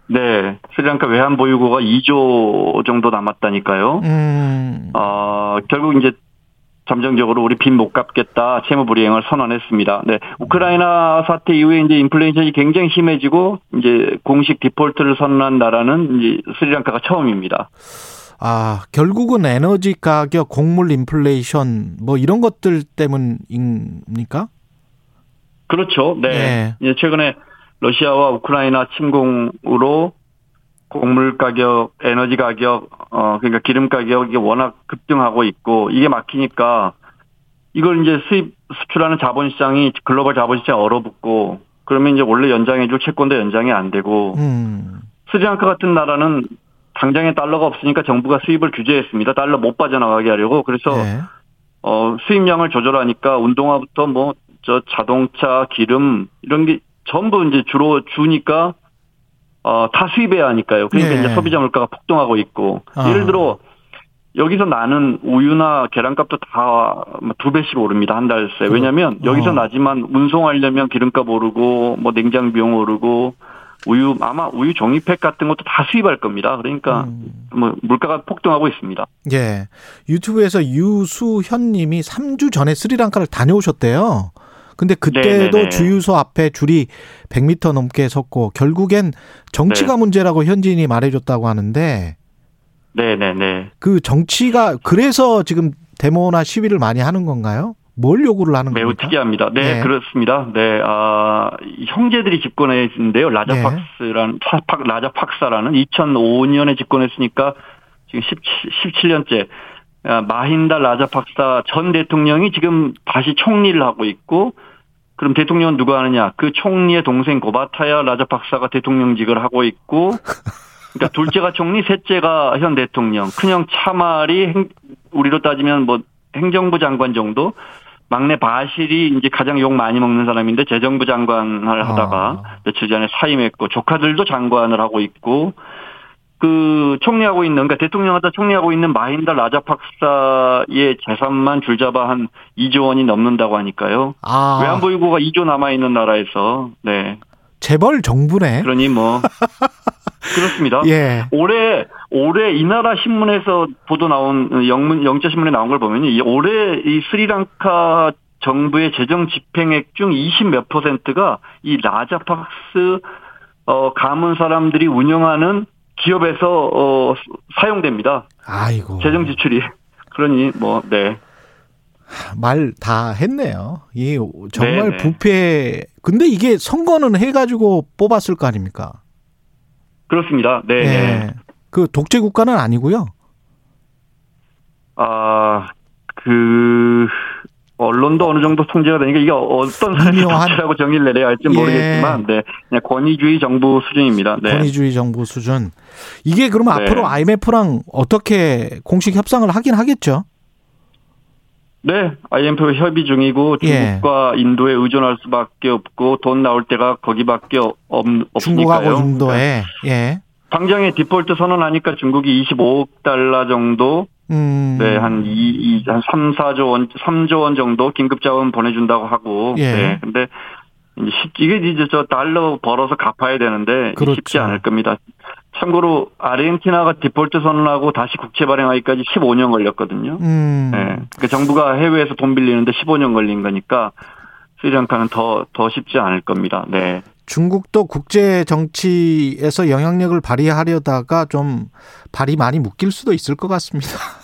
네, 스리랑카 외환 보유고가 2조 정도 남았다니까요. 음. 어, 결국 이제 잠정적으로 우리 빚 못 갚겠다 채무 불이행을 선언했습니다. 네, 우크라이나 사태 이후에 이제 인플레이션이 굉장히 심해지고 이제 공식 디폴트를 선언한 나라는 이제 스리랑카가 처음입니다. 아, 결국은 에너지 가격, 곡물 인플레이션 뭐 이런 것들 때문입니까? 그렇죠. 네. 네. 최근에 러시아와 우크라이나 침공으로 곡물 가격, 에너지 가격, 어, 그러니까 기름 가격이 워낙 급등하고 있고, 이게 막히니까, 이걸 이제 수입, 수출하는 자본 시장이 글로벌 자본 시장에 얼어붙고, 그러면 이제 원래 연장해줄 채권도 연장이 안 되고, 음. 스리랑카 같은 나라는 당장에 달러가 없으니까 정부가 수입을 규제했습니다. 달러 못 빠져나가게 하려고. 그래서, 네. 어, 수입량을 조절하니까 운동화부터 뭐, 저 자동차, 기름, 이런 게 전부 이제 주로 주니까 어, 다 수입해야 하니까요. 그러니까 네. 이제 소비자 물가가 폭등하고 있고 아. 예를 들어 여기서 나는 우유나 계란값도 다 두 배씩 오릅니다 한 달새. 왜냐하면 여기서 어. 나지만 운송하려면 기름값 오르고 뭐 냉장 비용 오르고 우유 아마 우유 종이팩 같은 것도 다 수입할 겁니다. 그러니까 음. 뭐 물가가 폭등하고 있습니다. 예. 유튜브에서 유수현님이 3주 전에 스리랑카를 다녀오셨대요. 근데 그때도 네네네. 주유소 앞에 줄이 100m 넘게 섰고 결국엔 정치가 네. 문제라고 현지인이 말해줬다고 하는데 네네네. 그 정치가 그래서 지금 데모나 시위를 많이 하는 건가요? 뭘 요구를 하는 매우 겁니까? 특이합니다. 네, 네, 그렇습니다. 네, 아, 형제들이 집권했는데요. 라자팍스라는, 네. 라자팍사라는 2005년에 집권했으니까 지금 17, 17년째. 아, 마힌다 라자팍사 전 대통령이 지금 다시 총리를 하고 있고 그럼 대통령은 누가 하느냐? 그 총리의 동생 고바타야 라자팍사가 대통령직을 하고 있고, 그러니까 둘째가 총리, 셋째가 현 대통령, 큰형 차말이 행, 우리로 따지면 뭐 행정부 장관 정도, 막내 바실이 이제 가장 욕 많이 먹는 사람인데 재정부 장관을 하다가 아. 며칠 전에 사임했고 조카들도 장관을 하고 있고 그 총리하고 있는 그러니까 대통령하다 총리하고 있는 마힌다 라자팍사의 재산만 줄잡아 한 2조 원이 넘는다고 하니까요. 아. 외환보 유고가 2조 남아 있는 나라에서 네. 재벌 정부네. 그러니 뭐 (laughs) 그렇습니다. 예. 올해 올해 이 나라 신문에서 보도 나온 영문 영자 신문에 나온 걸 보면 올해 이 스리랑카 정부의 재정 집행액 중 20 몇 퍼센트가 이 라자팍스 어 가문 사람들이 운영하는 기업에서 어 사용됩니다. 아이고. 재정 지출이. (laughs) 그러니 뭐 네. 말 다 했네요. 이 정말 네네. 부패. 근데 이게 선거는 해가지고 뽑았을 거 아닙니까? 그렇습니다. 네. 네. 그 독재 국가는 아니고요. 아, 그 언론도 어느 정도 통제가 되니까 이게 어떤 사회라고 정의를 내려야 할지 예. 모르겠지만, 네, 그냥 권위주의 정부 수준입니다. 네. 권위주의 정부 수준. 이게 그러면 네. 앞으로 IMF랑 어떻게 공식 협상을 하긴 하겠죠? 네, IMF 협의 중이고 중국과 예. 인도에 의존할 수밖에 없고 돈 나올 때가 거기밖에 없, 없으니까요. 중국하고 인도에 예. 당장에 디폴트 선언하니까 중국이 25억 달러 정도 음. 네, 한 2, 2, 한 3, 4조 원, 3조 원 정도 긴급 자원 보내준다고 하고. 예. 네. 근데 이제 이게 이제 저 달러 벌어서 갚아야 되는데 그렇죠. 쉽지 않을 겁니다. 참고로 아르헨티나가 디폴트 선언하고 다시 국채 발행하기까지 15년 걸렸거든요. 음. 네. 그 정부가 해외에서 돈 빌리는데 15년 걸린 거니까 스리랑카는 더, 더 쉽지 않을 겁니다. 네. 중국도 국제 정치에서 영향력을 발휘하려다가 좀 발이 많이 묶일 수도 있을 것 같습니다. (laughs)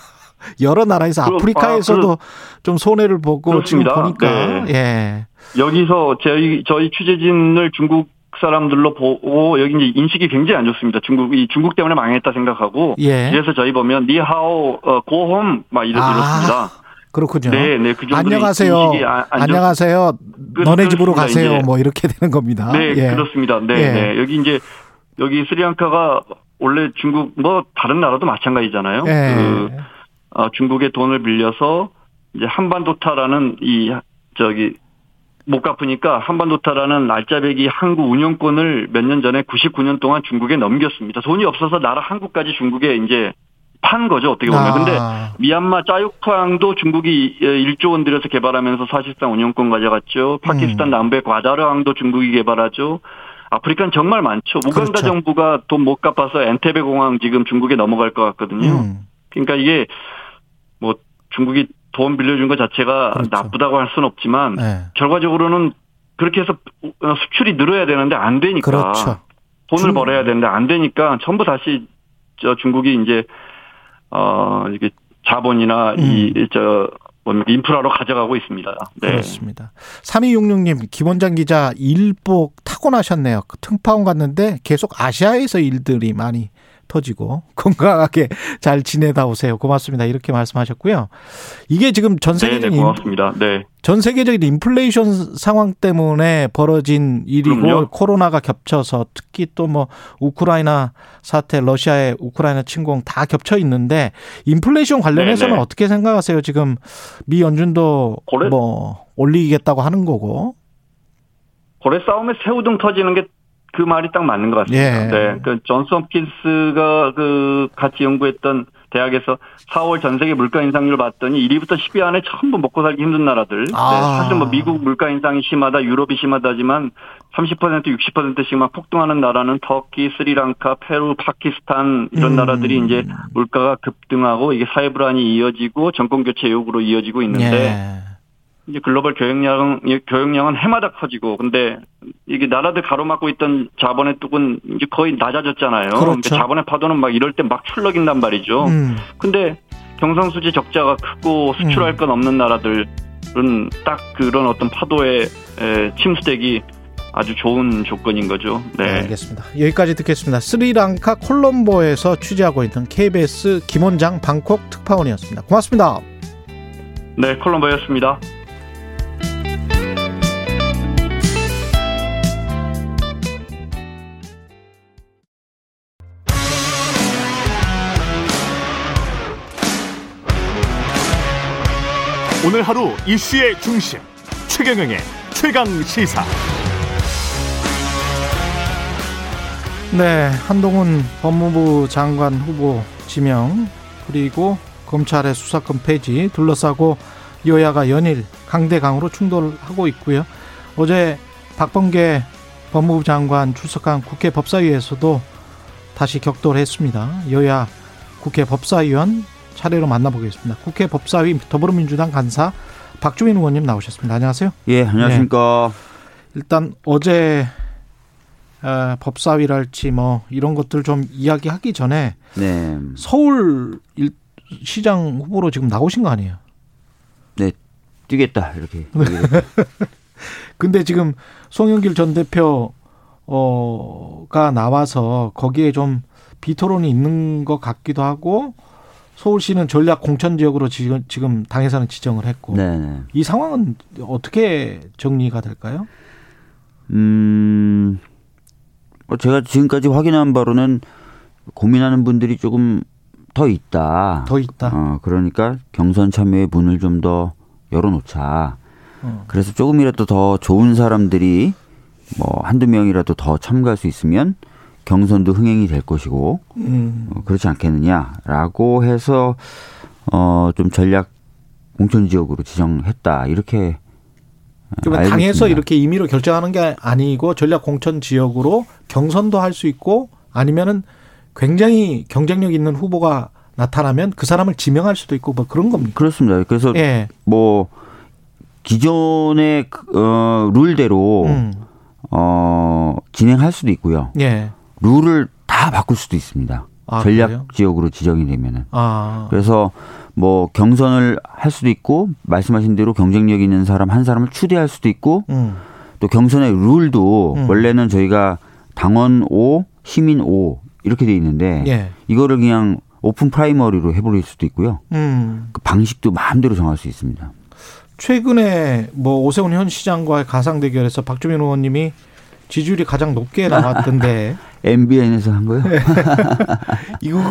여러 나라에서 그, 아프리카에서도 아, 그, 좀 손해를 보고 그렇습니다. 지금 보니까 네. 예. 여기서 저희 저희 취재진을 중국 사람들로 보고 여기 이제 인식이 굉장히 안 좋습니다. 중국 이 중국 때문에 망했다 생각하고 예. 그래서 저희 보면 니하오 어, 고홈 막 이렇, 아. 이렇습니다. 그렇군요. 네, 네, 그 안녕하세요. 안, 안녕하세요. 그, 너네 집으로 가세요. 이제. 뭐 이렇게 되는 겁니다. 네, 예. 그렇습니다. 네, 예. 네. 여기 이제 여기 스리랑카가 원래 중국 뭐 다른 나라도 마찬가지잖아요. 예. 그 어, 중국의 돈을 빌려서 이제 한반도타라는 이 저기 못 갚으니까 한반도타라는 알짜배기 항구 운영권을 몇 년 전에 99년 동안 중국에 넘겼습니다. 돈이 없어서 나라 한국까지 중국에 이제 판 거죠 어떻게 보면. 아. 근데 미얀마 짜육포항도 중국이 1조 원 들여서 개발하면서 사실상 운영권 가져갔죠. 파키스탄 음. 남부의 과다르항도 중국이 개발하죠. 아프리카는 정말 많죠. 우간다 그렇죠. 정부가 돈 못 갚아서 엔테베 공항 지금 중국에 넘어갈 것 같거든요. 음. 그러니까 이게 뭐 중국이 돈 빌려준 것 자체가 그렇죠. 나쁘다고 할 수는 없지만 네. 결과적으로는 그렇게 해서 수출이 늘어야 되는데 안 되니까 그렇죠. 돈을 중... 벌어야 되는데 안 되니까 전부 다시 저 중국이 이제 어 이게 자본이나 음. 이저 인프라로 가져가고 있습니다. 네. 그렇습니다. 3266님, 김원장 기자 일복 타고나셨네요. 그 특파원 갔는데 계속 아시아에서 일들이 많이 터지고 (laughs) 건강하게 잘 지내다 오세요. 고맙습니다. 이렇게 말씀하셨고요. 이게 지금 전 세계적인 네네, 고맙습니다. 네. 전 세계적인 인플레이션 상황 때문에 벌어진 일이고 그럼요. 코로나가 겹쳐서 특히 또 뭐 우크라이나 사태, 러시아의 우크라이나 침공 다 겹쳐 있는데 인플레이션 관련해서는 네네. 어떻게 생각하세요? 지금 미 연준도 고래? 뭐 올리겠다고 하는 거고. 고래 싸움에 새우등 터지는 게 그 말이 딱 맞는 것 같습니다. 예. 네. 그 존스 홉킨스가 그 같이 연구했던 대학에서 4월 전 세계 물가 인상률을 봤더니 1위부터 10위 안에 전부 먹고 살기 힘든 나라들. 네, 아. 네, 사실 뭐 미국 물가 인상이 심하다, 유럽이 심하다지만 30% 60%씩 막 폭등하는 나라는 터키, 스리랑카, 페루, 파키스탄 이런 음. 나라들이 이제 물가가 급등하고 이게 사회 불안이 이어지고 정권 교체 요구로 이어지고 있는데 예. 이제 글로벌 교역량, 교역량은 해마다 커지고, 근데 이게 나라들 가로막고 있던 자본의 뚝은 이제 거의 낮아졌잖아요. 그렇죠. 그러니까 자본의 파도는 막 이럴 때 막 출렁인단 말이죠. 음. 근데 경상수지 적자가 크고 수출할 음. 건 없는 나라들은 딱 그런 어떤 파도에 침수되기 아주 좋은 조건인 거죠. 네. 네. 알겠습니다. 여기까지 듣겠습니다. 스리랑카 콜롬보에서 취재하고 있는 KBS 김원장 방콕 특파원이었습니다. 고맙습니다. 네, 콜롬보였습니다. 오늘 하루 이슈의 중심 최경영의 최강 시사. 네, 한동훈 법무부 장관 후보 지명 그리고 검찰의 수사권 폐지 둘러싸고 여야가 연일 강대강으로 충돌하고 있고요. 어제 박범계 법무부 장관 출석한 국회 법사위에서도 다시 격돌했습니다. 여야 국회 법사위원 차례로 만나보겠습니다. 국회 법사위 더불어민주당 간사 박주민 의원님 나오셨습니다. 안녕하세요. 예, 안녕하십니까. 네. 일단 어제 에, 법사위랄지 뭐 이런 것들 좀 이야기하기 전에 네. 서울 일, 시장 후보로 지금 나오신 거 아니에요? 네, 뛰겠다 이렇게. (laughs) 근데 지금 송영길 전 대표 어가 나와서 거기에 좀 비토론이 있는 것 같기도 하고 서울시는 전략 공천 지역으로 지금 지금 당에서는 지정을 했고 네이 네. 상황은 어떻게 정리가 될까요? 음, 뭐 제가 지금까지 확인한 바로는 고민하는 분들이 조금 더 있다. 더 있다. 어, 그러니까 경선 참여의 문을 좀 더 열어놓자. 어. 그래서 조금이라도 더 좋은 사람들이 뭐 한두 명이라도 더 참가할 수 있으면 경선도 흥행이 될 것이고 음. 어, 그렇지 않겠느냐라고 해서 어 좀 전략 공천 지역으로 지정했다 이렇게 그러면 당에서. 이렇게 임의로 결정하는 게 아니고 전략 공천 지역으로 경선도 할 수 있고 아니면은 굉장히 경쟁력 있는 후보가 나타나면 그 사람을 지명할 수도 있고 뭐 그런 겁니까? 그렇습니다. 그래서 예. 뭐 기존의 어 룰대로 음. 어 진행할 수도 있고요. 예. 룰을 다 바꿀 수도 있습니다. 아, 전략 그래요? 지역으로 지정이 되면은. 아. 그래서 뭐 경선을 할 수도 있고 말씀하신 대로 경쟁력 있는 사람 한 사람을 추대할 수도 있고 음. 또 경선의 룰도 음. 원래는 저희가 당원 5, 시민 5 이렇게 돼 있는데 예. 이거를 그냥 오픈 프라이머리로 해버릴 수도 있고요. 음. 그 방식도 마음대로 정할 수 있습니다. 최근에 뭐 오세훈 현 시장과의 가상 대결에서 박주민 의원님이 지지율이 가장 높게 나왔던데 (laughs) MBN에서 한 거요? (laughs) 이거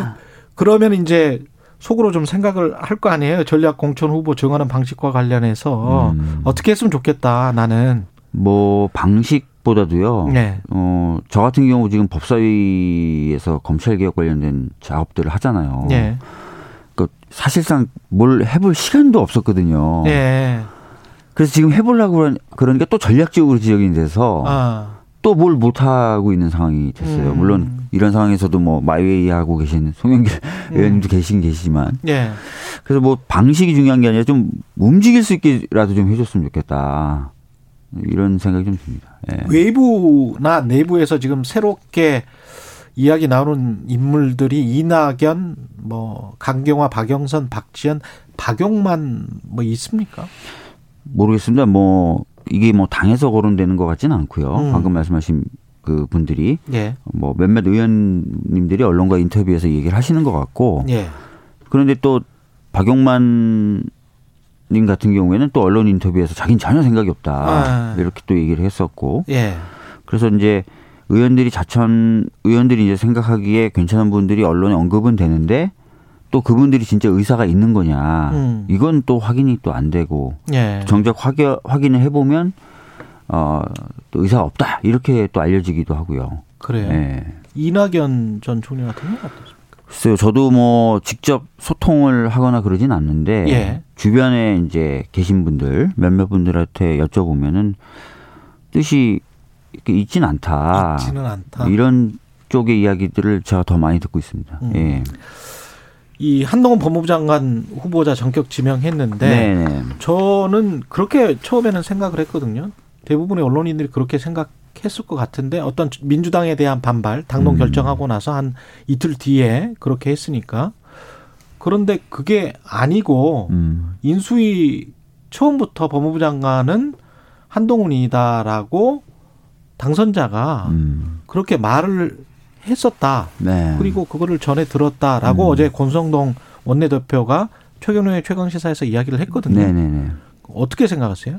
그러면 이제 속으로 좀 생각을 할 거 아니에요. 전략 공천 후보 정하는 방식과 관련해서 음. 어떻게 했으면 좋겠다. 나는 뭐 방식보다도요. 네. 어, 저 같은 경우 지금 법사위에서 검찰 개혁 관련된 작업들을 하잖아요. 네. 그 사실상 뭘 해볼 시간도 없었거든요. 네. 그래서 지금 해보려고 그러니까 또 전략적으로 지적이 돼서 아. 또 뭘 못하고 있는 상황이 됐어요. 음. 물론 이런 상황에서도 뭐 마이웨이 하고 계신 송영길 음. 의원님도 계신 계시지만. 예. 그래서 뭐 방식이 중요한 게 아니라 좀 움직일 수 있게라도 좀 해줬으면 좋겠다. 이런 생각이 좀 듭니다. 예. 외부나 내부에서 지금 새롭게 이야기 나오는 인물들이 이낙연, 뭐 강경화, 박영선, 박지원, 박용만 뭐 있습니까? 모르겠습니다. 뭐 이게 뭐 당에서 거론되는 것 같지는 않고요. 음. 방금 말씀하신 그 분들이 예. 뭐 몇몇 의원님들이 언론과 인터뷰에서 얘기를 하시는 것 같고 예. 그런데 또 박용만 님 같은 경우에는 또 언론 인터뷰에서 자기는 전혀 생각이 없다 아. 이렇게 또 얘기를 했었고 예. 그래서 이제 의원들이 자천 의원들이 이제 생각하기에 괜찮은 분들이 언론에 언급은 되는데 또 그분들이 진짜 의사가 있는 거냐 음. 이건 또 확인이 또 안 되고 예. 정작 확인 확인을 해보면 어 또 의사가 없다 이렇게 또 알려지기도 하고요. 그래요. 예. 이낙연 전 총리 같은 경우 어떻습니까? 글쎄요, 저도 뭐 직접 소통을 하거나 그러진 않는데 예. 주변에 이제 계신 분들 몇몇 분들한테 여쭤보면은 뜻이 있진 않다. 있지는 않다. 이런 쪽의 이야기들을 제가 더 많이 듣고 있습니다. 음. 예. 이 한동훈 법무부 장관 후보자 전격 지명했는데 네네. 저는 그렇게 처음에는 생각을 했거든요. 대부분의 언론인들이 그렇게 생각했을 것 같은데 어떤 민주당에 대한 반발, 당론 음. 결정하고 나서 한 이틀 뒤에 그렇게 했으니까 그런데 그게 아니고 음. 인수위 처음부터 법무부 장관은 한동훈이다라고 당선자가 음. 그렇게 말을 했었다. 네. 그리고 그거를 전에 들었다라고 음. 어제 권성동 원내대표가 최경련의 최강 시사에서 이야기를 했거든요. 네네네. 네, 네. 어떻게 생각하세요?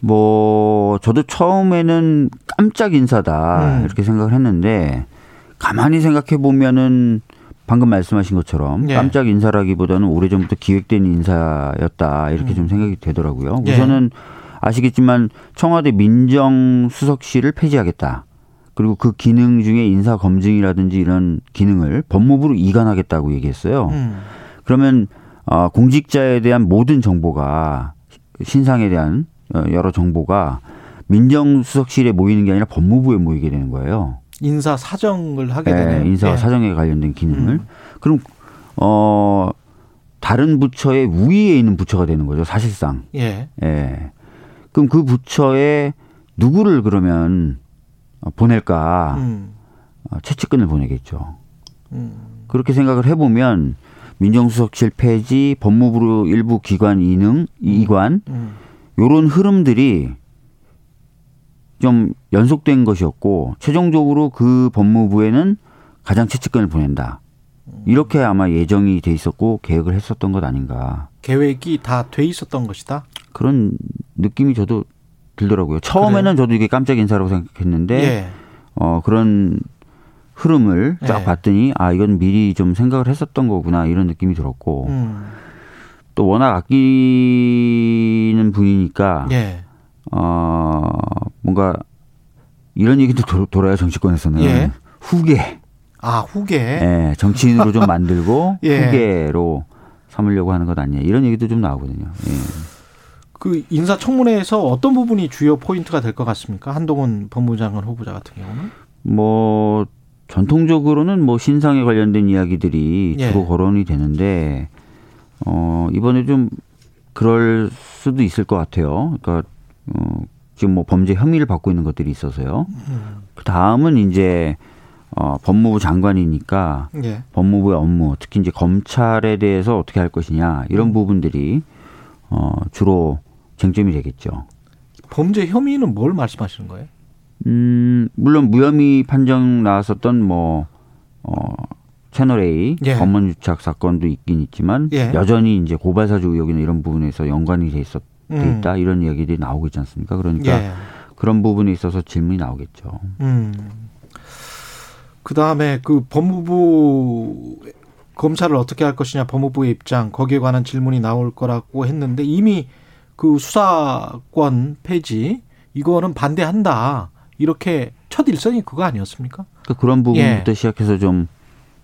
뭐 저도 처음에는 깜짝 인사다 음. 이렇게 생각을 했는데 가만히 생각해 보면은 방금 말씀하신 것처럼 네. 깜짝 인사라기보다는 오래전부터 기획된 인사였다 이렇게 음. 좀 생각이 되더라고요. 예. 우선은 네. 아시겠지만 청와대 민정수석실을 폐지하겠다. 그리고 그 기능 중에 인사 검증이라든지 이런 기능을 법무부로 이관하겠다고 얘기했어요. 음. 그러면 어, 공직자에 대한 모든 정보가 신상에 대한 어, 여러 정보가 민정수석실에 모이는 게 아니라 법무부에 모이게 되는 거예요. 인사 사정을 하게 네, 되네요. 인사 예. 사정에 관련된 기능을. 음. 그럼 어 다른 부처의 우위에 있는 부처가 되는 거죠, 사실상. 예. 예. 그럼 그 부처에 누구를 그러면 보낼까? 음. 어, 채찍근을 보내겠죠. 음. 그렇게 생각을 해보면 민정수석실 폐지, 법무부 일부 기관 이능, 이관 음. 요런 흐름들이 좀 연속된 것이었고 최종적으로 그 법무부에는 가장 채찍근을 보낸다. 이렇게 아마 예정이 돼 있었고 계획을 했었던 것 아닌가. 계획이 다 돼 있었던 것이다. 그런 느낌이 저도 들더라고요. 처음에는 그래요? 저도 이게 깜짝 인사라고 생각했는데 예. 어 그런 흐름을 쫙 예. 봤더니 아 이건 미리 좀 생각을 했었던 거구나 이런 느낌이 들었고 음. 또 워낙 아끼는 분이니까 예. 어 뭔가 이런 얘기도 도, 돌아요 정치권에서는 예. 후계 아 후계 예 정치인으로 좀 만들고 (laughs) 예. 후계로 삼으려고 하는 것 아니냐 이런 얘기도 좀 나오거든요. 예. 그 인사청문회에서 어떤 부분이 주요 포인트가 될 것 같습니까? 한동훈 법무장관 후보자 같은 경우는? 뭐 전통적으로는 뭐 신상에 관련된 이야기들이 예. 주로 거론이 되는데 어 이번에 좀 그럴 수도 있을 것 같아요. 그러니까 어 지금 뭐 범죄 혐의를 받고 있는 것들이 있어서요. 음. 그 다음은 이제 어 법무부 장관이니까 예. 법무부의 업무, 특히 이제 검찰에 대해서 어떻게 할 것이냐 이런 음. 부분들이 어 주로 쟁점이 되겠죠. 범죄 혐의는 뭘 말씀하시는 거예요? 음, 물론 무혐의 판정 나왔었던 뭐, 어, 채널 A 예. 검언 유착 사건도 있긴 있지만 예. 여전히 이제 고발 사주 의혹이나 이런 부분에서 연관이 돼 있었 돼 음. 있다 이런 이야기들이 나오고 있지 않습니까? 그러니까 예. 그런 부분에 있어서 질문이 나오겠죠. 음. 그 다음에 그 법무부 검찰을 어떻게 할 것이냐 법무부의 입장 거기에 관한 질문이 나올 거라고 했는데 이미 그 수사권 폐지 이거는 반대한다 이렇게 첫 일선이 그거 아니었습니까? 그 그런 부분부터 예. 시작해서 좀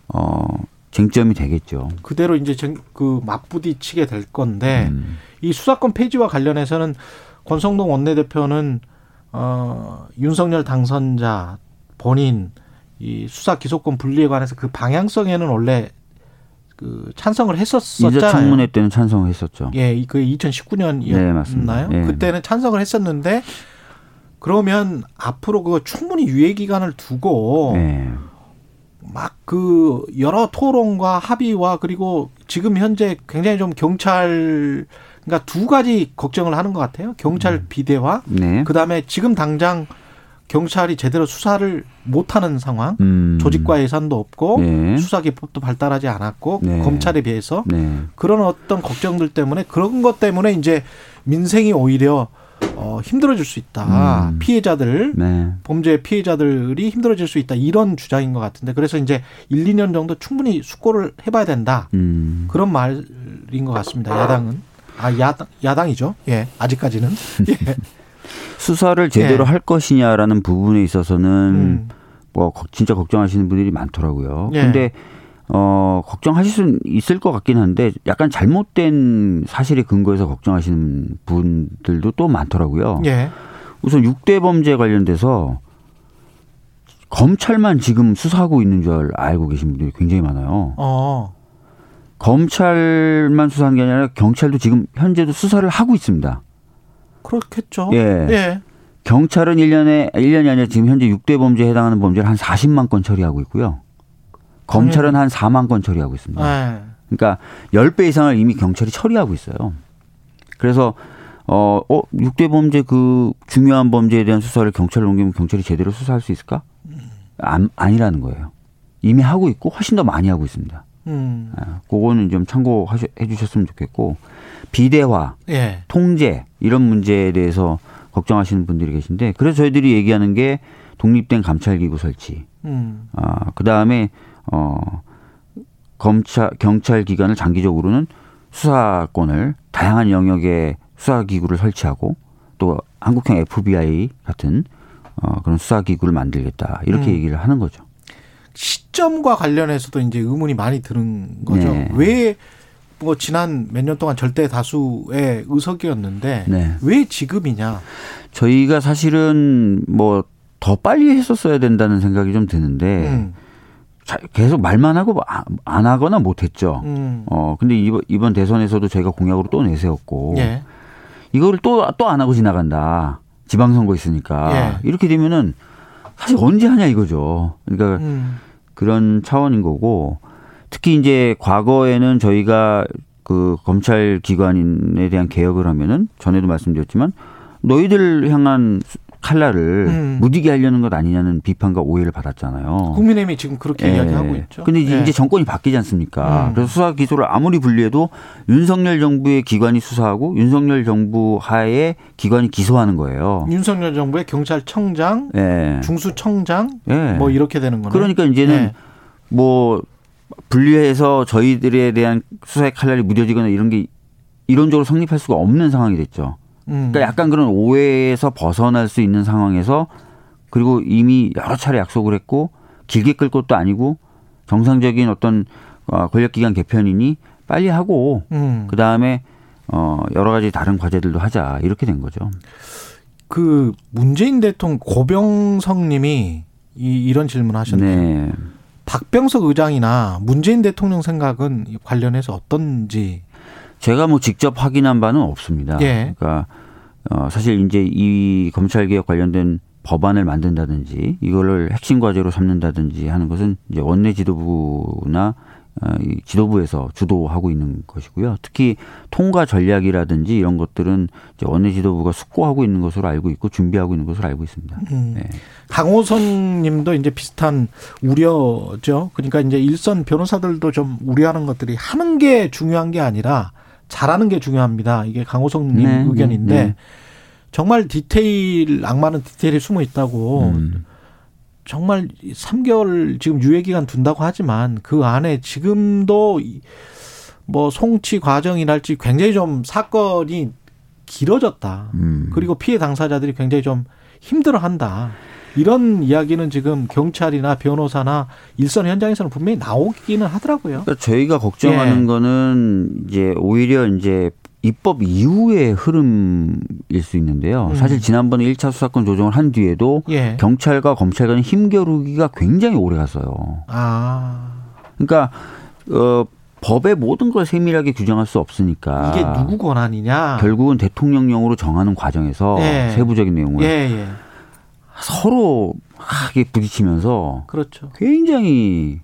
어, 쟁점이 되겠죠. 그대로 이제 그 맞부딪히게 될 건데 음. 이 수사권 폐지와 관련해서는 권성동 원내대표는 어, 윤석열 당선자 본인 이 수사 기소권 분리에 관해서 그 방향성에는 원래 그 찬성을 했었었잖아요. 인사 청문회 때는 찬성을 했었죠. 예, 그 2019년이었나요? 네, 네. 그때는 찬성을 했었는데 그러면 앞으로 그 충분히 유예 기간을 두고 네. 막그 여러 토론과 합의와 그리고 지금 현재 굉장히 좀 경찰 그러니까 두 가지 걱정을 하는 것 같아요. 경찰 음. 비대화. 네. 그다음에 지금 당장 경찰이 제대로 수사를 못하는 상황, 음. 조직과 예산도 없고 네. 수사 기법도 발달하지 않았고 네. 검찰에 비해서 네. 그런 어떤 걱정들 때문에 그런 것 때문에 이제 민생이 오히려 어, 힘들어질 수 있다. 음. 피해자들, 네. 범죄 피해자들이 힘들어질 수 있다. 이런 주장인 것 같은데 그래서 이제 1, 2년 정도 충분히 숙고를 해봐야 된다. 음. 그런 말인 것 같습니다. 야당은. 아, 야당, 야당이죠. 예, 아직까지는. (laughs) 예. 수사를 제대로 예. 할 것이냐라는 부분에 있어서는 음. 뭐 진짜 걱정하시는 분들이 많더라고요. 예. 근데 어 걱정하실 수 있을 것 같긴 한데 약간 잘못된 사실에 근거해서 걱정하시는 분들도 또 많더라고요. 예. 우선 6대 범죄 관련돼서 검찰만 지금 수사하고 있는 줄 알고 계신 분들이 굉장히 많아요. 어. 검찰만 수사하는 게 아니라 경찰도 지금 현재도 수사를 하고 있습니다. 그렇겠죠. 예. 예. 경찰은 1년에 1년이 아니라 지금 현재 6대 범죄에 해당하는 범죄를 한 40만 건 처리하고 있고요. 검찰은 한 4만 건 처리하고 있습니다. 네. 그러니까 10배 이상을 이미 경찰이 처리하고 있어요. 그래서 어, 어 6대 범죄 그 중요한 범죄에 대한 수사를 경찰로 옮기면 경찰이 제대로 수사할 수 있을까? 안, 아니라는 거예요. 이미 하고 있고 훨씬 더 많이 하고 있습니다. 음. 아, 그거는 좀 참고해 주셨으면 좋겠고 비대화, 예. 통제 이런 문제에 대해서 걱정하시는 분들이 계신데 그래서 저희들이 얘기하는 게 독립된 감찰기구 설치. 음. 아, 그다음에 어 검찰 경찰 기관을 장기적으로는 수사권을 다양한 영역의 수사 기구를 설치하고 또 한국형 FBI 같은 어 그런 수사 기구를 만들겠다. 이렇게 음. 얘기를 하는 거죠. 시점과 관련해서도 이제 의문이 많이 드는 거죠. 네. 왜 뭐 지난 몇 년 동안 절대 다수의 의석이었는데 네. 왜 지금이냐? 저희가 사실은 뭐 더 빨리 했었어야 된다는 생각이 좀 드는데 음. 계속 말만 하고 안 하거나 못했죠. 음. 어 근데 이번, 이번 대선에서도 저희가 공약으로 또 내세웠고 예. 이거를 또 또 안 하고 지나간다. 지방선거 있으니까 예. 이렇게 되면은 사실 언제 하냐 이거죠. 그러니까 음. 그런 차원인 거고 특히 이제 과거에는 저희가 그 검찰 기관에 대한 개혁을 하면은 전에도 말씀드렸지만 너희들 향한 칼날을 음. 무디게 하려는 것 아니냐는 비판과 오해를 받았잖아요. 국민의힘이 지금 그렇게 예. 이야기하고 있죠. 근데 이제, 예. 정권이 바뀌지 않습니까? 음. 그래서 수사 기소를 아무리 분리해도 윤석열 정부의 기관이 수사하고 윤석열 정부 하에 기관이 기소하는 거예요. 윤석열 정부의 경찰청장, 예. 중수청장, 예. 뭐 이렇게 되는 거네. 그러니까 이제는 예. 뭐 분리해서 저희들에 대한 수사의 칼날이 무뎌지거나 이런 게 이론적으로 성립할 수가 없는 상황이 됐죠. 음. 그러니까 약간 그런 오해에서 벗어날 수 있는 상황에서 그리고 이미 여러 차례 약속을 했고 길게 끌 것도 아니고 정상적인 어떤 어, 권력기관 개편이니 빨리 하고 음. 그 다음에 어 여러 가지 다른 과제들도 하자 이렇게 된 거죠. 그 문재인 대통령 고병성님이 이, 이런 질문하셨네요. 네. 박병석 의장이나 문재인 대통령 생각은 관련해서 어떤지 제가 뭐 직접 확인한 바는 없습니다. 예. 그러니까 어 사실 이제 이 검찰 개혁 관련된 법안을 만든다든지 이거를 핵심 과제로 삼는다든지 하는 것은 이제 원내 지도부나 지도부에서 주도하고 있는 것이고요. 특히 통과 전략이라든지 이런 것들은 이제 원내 지도부가 숙고하고 있는 것으로 알고 있고 준비하고 있는 것으로 알고 있습니다. 음. 네. 강호선 님도 이제 비슷한 우려죠. 그러니까 이제 일선 변호사들도 좀 우려하는 것들이 하는 게 중요한 게 아니라 잘하는 게 중요합니다. 이게 강호성 님 네, 의견인데 네, 네. 정말 디테일 악마는 디테일에 숨어 있다고 음. 정말 3개월 지금 유예 기간 둔다고 하지만 그 안에 지금도 뭐 송치 과정이랄지 굉장히 좀 사건이 길어졌다. 음. 그리고 피해 당사자들이 굉장히 좀 힘들어한다. 이런 이야기는 지금 경찰이나 변호사나 일선 현장에서는 분명히 나오기는 하더라고요. 그러니까 저희가 걱정하는 예. 거는 이제 오히려 이제 입법 이후의 흐름일 수 있는데요. 음. 사실 지난번에 1차 수사권 조정을 한 뒤에도 예. 경찰과 검찰 간의 힘겨루기가 굉장히 오래 갔어요. 아. 그러니까 어 법의 모든 걸 세밀하게 규정할 수 없으니까 이게 누구 권한이냐? 결국은 대통령령으로 정하는 과정에서 예. 세부적인 내용을 예, 예. 서로 하게 부딪히면서 그렇죠. 굉장히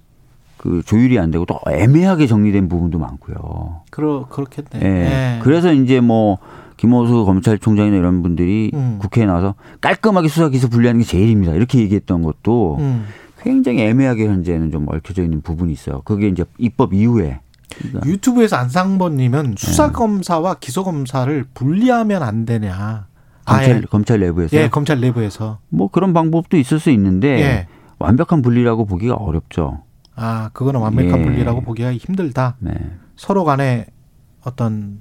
그 조율이 안 되고 또 애매하게 정리된 부분도 많고요. 그러 그렇겠네. 예. 네. 그래서 이제 뭐 김호수 검찰총장이나 이런 분들이 음. 국회에 나와서 깔끔하게 수사 기소 분리하는 게 제일입니다. 이렇게 얘기했던 것도 음. 굉장히 애매하게 현재는 좀 얽혀져 있는 부분이 있어요. 그게 이제 입법 이후에 그러니까. 유튜브에서 안상범님은 수사 검사와 기소 검사를 분리하면 안 되냐. 검찰 아, 예. 검찰 내부에서 예, 검찰 내부에서 뭐 그런 방법도 있을 수 있는데 예. 완벽한 분리라고 보기가 어렵죠. 아, 그거는 완벽한 예. 분리라고 보기가 힘들다. 네. 서로 간에 어떤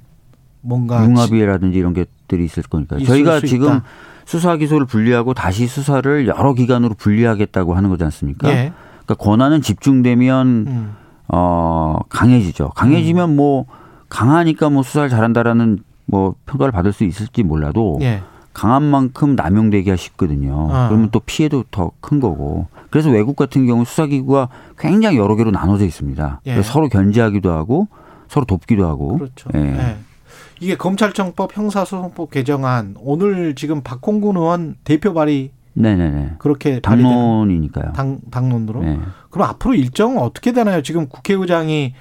뭔가 융합이라든지 이런 것들이 있을 거니까 저희가 지금 있다. 수사 기소를 분리하고 다시 수사를 여러 기관으로 분리하겠다고 하는 거지 않습니까? 예. 그러니까 권한은 집중되면 음. 어 강해지죠. 강해지면 음. 뭐 강하니까 뭐 수사를 잘한다라는 뭐 평가를 받을 수 있을지 몰라도 예. 강한 만큼 남용되기가 쉽거든요. 아. 그러면 또 피해도 더 큰 거고. 그래서 외국 같은 경우 수사기구가 굉장히 여러 개로 나눠져 있습니다. 예. 서로 견제하기도 하고 서로 돕기도 하고. 그렇죠. 예. 예. 이게 검찰청법 형사소송법 개정안 오늘 지금 박홍근 의원 대표 발의 네네네. 그렇게 당론이니까요. 당 당론으로. 네. 그럼 앞으로 일정은 어떻게 되나요? 지금 국회의장이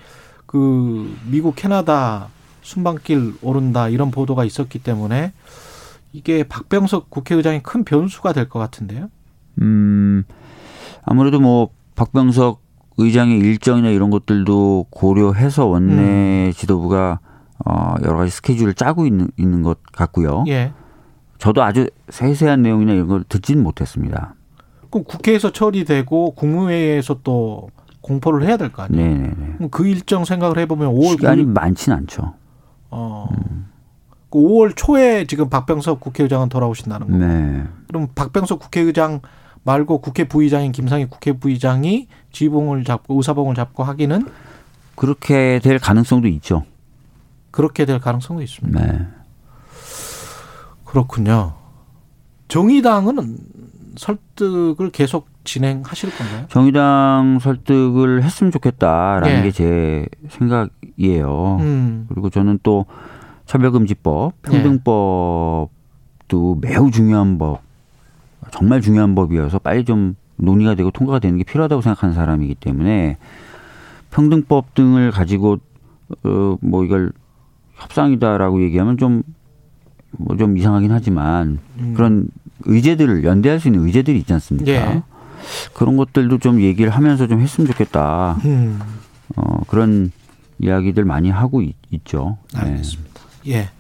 그 미국 캐나다 순방길 오른다 이런 보도가 있었기 때문에 이게 박병석 국회의장이 큰 변수가 될 것 같은데요. 음 아무래도 뭐 박병석 의장의 일정이나 이런 것들도 고려해서 원내 음. 지도부가 어 여러 가지 스케줄을 짜고 있는 있는 것 같고요. 예. 저도 아주 세세한 내용이나 이런 걸 듣지는 못했습니다. 그럼 국회에서 처리되고 국무회의에서 또 공포를 해야 될 거 아니에요? 네네. 그 일정 생각을 해보면 5월 시간이 9일. 많지는 않죠. 어. 음. 5월 초에 지금 박병석 국회의장은 돌아오신다는 거고. 네. 그럼 박병석 국회의장 말고 국회 부의장인 김상희 국회 부의장이 지봉을 잡고 의사봉을 잡고 하기는 그렇게 될 가능성도 있죠. 그렇게 될 가능성도 있습니다. 네. 그렇군요. 정의당은 설득을 계속 진행하실 건가요? 정의당 설득을 했으면 좋겠다라는 예. 게제 생각이에요. 음. 그리고 저는 또 차별금지법, 예. 평등법도 매우 중요한 법, 정말 중요한 법이어서 빨리 좀 논의가 되고 통과가 되는 게 필요하다고 생각하는 사람이기 때문에 평등법 등을 가지고 어뭐 이걸 협상이다라고 얘기하면 좀 뭐좀 이상하긴 하지만 음. 그런 의제들을 연대할 수 있는 의제들이 있지 않습니까? 예. 그런 것들도 좀 얘기를 하면서 좀 했으면 좋겠다. 음. 어, 그런 이야기들 많이 하고 있, 죠 네. 알겠습니다. 네. 예.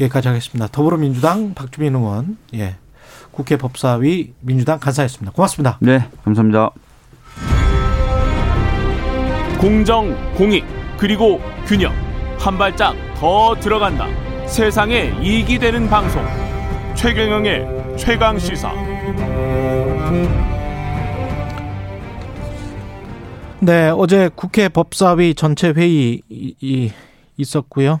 여기까지 하겠습니다. 더불어민주당 박주민 의원, 예. 국회 법사위 민주당 간사였습니다. 고맙습니다. 네, 감사합니다. 공정, 공익, 그리고 균형. 한 발짝 더 들어간다. 세상에 이익이 되는 방송. 최경영의 최강 시사. 네, 어제 국회 법사위 전체 회의 있었고요.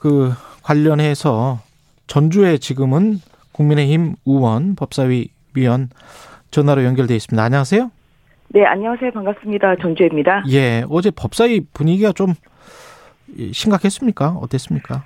그 관련해서 전주에 지금은 국민의힘 의원 법사위 위원 전화로 연결돼 있습니다. 안녕하세요. 네, 안녕하세요. 반갑습니다. 전주입니다. 예, 어제 법사위 분위기가 좀 심각했습니까? 어땠습니까?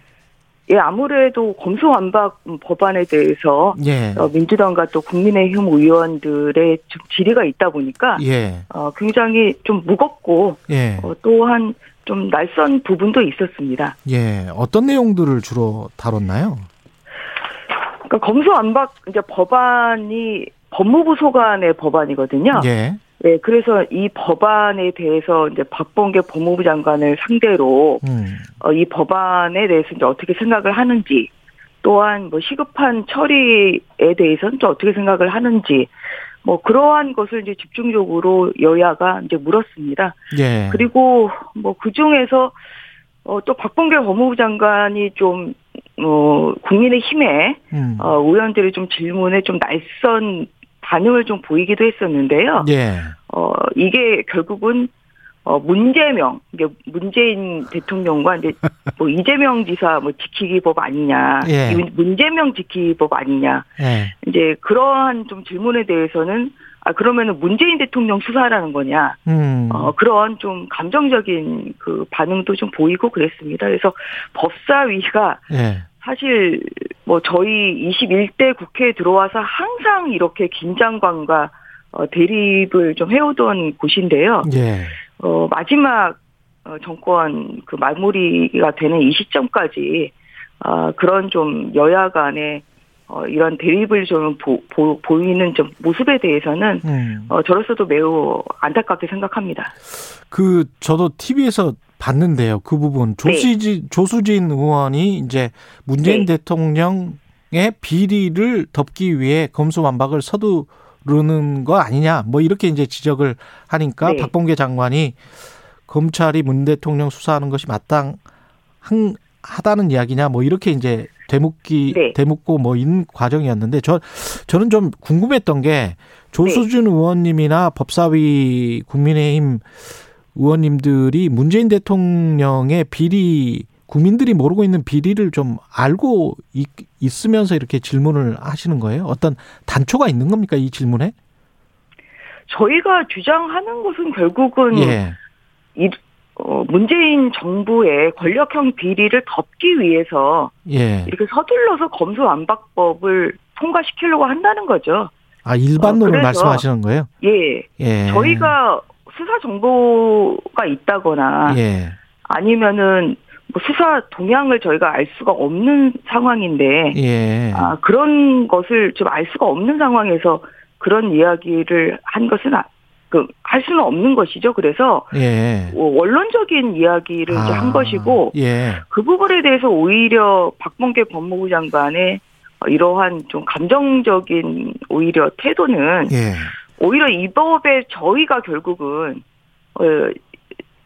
예, 아무래도 검수완박 법안에 대해서 예. 어, 민주당과 또 국민의힘 의원들의 좀 질의가 있다 보니까 예. 어, 굉장히 좀 무겁고 예. 어, 또한 좀 낯선 부분도 있었습니다. 예, 어떤 내용들을 주로 다뤘나요? 그러니까 검수완박 이제 법안이 법무부 소관의 법안이거든요. 예. 네, 그래서 이 법안에 대해서 이제 박범계 법무부 장관을 상대로 음. 어, 이 법안에 대해서 이제 어떻게 생각을 하는지 또한 뭐 시급한 처리에 대해서는 또 어떻게 생각을 하는지 뭐 그러한 것을 이제 집중적으로 여야가 이제 물었습니다. 예. 그리고 뭐 그 중에서 어, 또 박범계 법무부 장관이 좀, 어, 국민의 힘에, 음. 어, 의원들의 좀 질문에 좀 낯선 반응을 좀 보이기도 했었는데요. 예. 어, 이게 결국은 어, 문재명, 이게 문재인 대통령과 이제 (laughs) 뭐 이재명 지사 뭐 지키기법 아니냐, 예. 문재명 지키기법 아니냐, 예. 이제 그러한 좀 질문에 대해서는 아 그러면은 문재인 대통령 수사라는 거냐, 음. 어 그런 좀 감정적인 그 반응도 좀 보이고 그랬습니다. 그래서 법사위가 예. 사실 뭐 저희 21대 국회에 들어와서 항상 이렇게 긴장감과 어, 대립을 좀 해오던 곳인데요. 예. 어, 마지막 어, 정권 그 마무리가 되는 이 시점까지 어, 그런 좀 여야 간의 어, 이런 대립을 좀 보, 보, 보이는 좀 모습에 대해서는 음. 어, 저로서도 매우 안타깝게 생각합니다. 그 저도 TV에서 봤는데요. 그 부분 조수진 네. 조수진 의원이 이제 문재인 네. 대통령의 비리를 덮기 위해 검수완박을 서두 르는 거 아니냐 뭐 이렇게 이제 지적을 하니까 네. 박봉계 장관이 검찰이 문 대통령 수사하는 것이 마땅 하다는 이야기냐 뭐 이렇게 이제 대묻기 네. 대묻고 뭐인 과정이었는데 저 저는 좀 궁금했던 게 조수준 네. 의원님이나 법사위 국민의힘 의원님들이 문재인 대통령의 비리 국민들이 모르고 있는 비리를 좀 알고 있, 있으면서 이렇게 질문을 하시는 거예요? 어떤 단초가 있는 겁니까 이 질문에? 저희가 주장하는 것은 결국은 예. 이, 어, 문재인 정부의 권력형 비리를 덮기 위해서 예. 이렇게 서둘러서 검수완박법을 통과시키려고 한다는 거죠. 아 일반론을 어, 말씀하시는 거예요? 예. 예. 저희가 수사 정보가 있다거나 예. 아니면은 뭐 수사 동향을 저희가 알 수가 없는 상황인데 예. 아, 그런 것을 좀 알 수가 없는 상황에서 그런 이야기를 한 것은 아, 그, 할 수는 없는 것이죠. 그래서 예. 어, 원론적인 이야기를 아, 한 것이고 예. 그 부분에 대해서 오히려 박범계 법무부 장관의 이러한 좀 감정적인 오히려 태도는 예. 오히려 이 법에 저희가 결국은 어,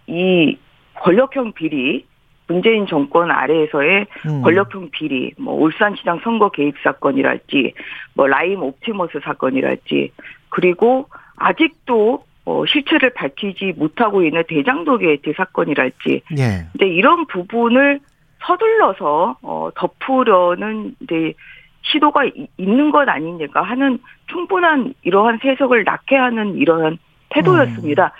이 권력형 비리 문재인 정권 아래에서의 음. 권력형 비리, 뭐 울산시장 선거 개입 사건이랄지, 뭐 라임 옵티머스 사건이랄지, 그리고 아직도 어, 실체를 밝히지 못하고 있는 대장동 게이트 사건이랄지, 예. 근데 이런 부분을 서둘러서 어, 덮으려는 이제 시도가 있는 것 아니니까 하는 충분한 이러한 해석을 낳게 하는 이러한 태도였습니다. 음.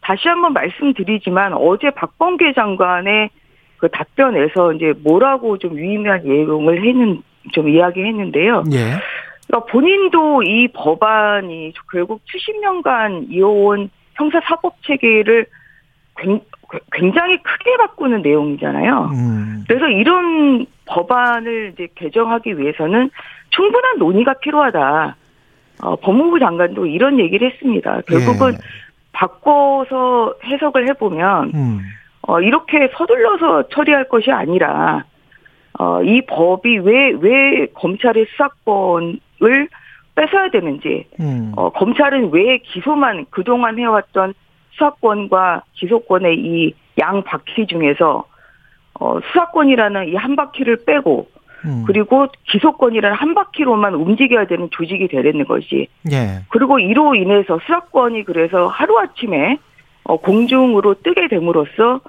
다시 한번 말씀드리지만 어제 박범계 장관의 그 답변에서 이제 뭐라고 좀 유의미한 예용을 했는 좀 이야기했는데요. 예. 그러니까 본인도 이 법안이 결국 70년간 이어온 형사 사법 체계를 굉장히 크게 바꾸는 내용이잖아요. 음. 그래서 이런 법안을 이제 개정하기 위해서는 충분한 논의가 필요하다. 어, 법무부 장관도 이런 얘기를 했습니다. 결국은 예. 바꿔서 해석을 해보면 음. 어, 이렇게 서둘러서 처리할 것이 아니라 어, 이 법이 왜, 왜 검찰의 수사권을 뺏어야 되는지, 음. 어, 검찰은 왜 기소만 그동안 해왔던 수사권과 기소권의 이 양 바퀴 중에서, 어, 수사권이라는 이 한 바퀴를 빼고, 음. 그리고 기소권이라는 한 바퀴로만 움직여야 되는 조직이 되는 것이. 예. 그리고 이로 인해서 수사권이 그래서 하루아침에, 어, 공중으로 뜨게 됨으로써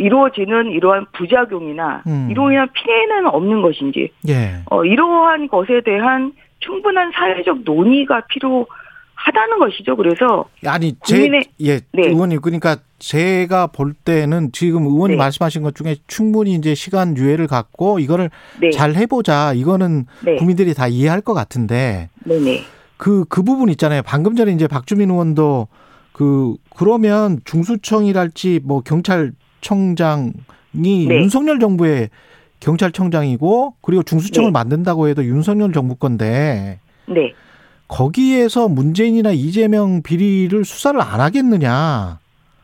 이루어지는 이러한 부작용이나 음. 이로 인한 피해는 없는 것인지 예. 어, 이러한 것에 대한 충분한 사회적 논의가 필요하다는 것이죠. 그래서 아니 제 예, 네. 의원님 그러니까 제가 볼 때는 지금 의원님 네. 말씀하신 것 중에 충분히 이제 시간 유예를 갖고 이거를 네. 잘 해보자 이거는 네. 국민들이 다 이해할 것 같은데 네네. 그, 그 부분 있잖아요. 방금 전에 이제 박주민 의원도 그, 그러면 중수청이랄지 뭐 경찰 청장이 네. 윤석열 정부의 경찰청장이고 그리고 중수청을 네. 만든다고 해도 윤석열 정부 건데 네. 거기에서 문재인이나 이재명 비리를 수사를 안 하겠느냐.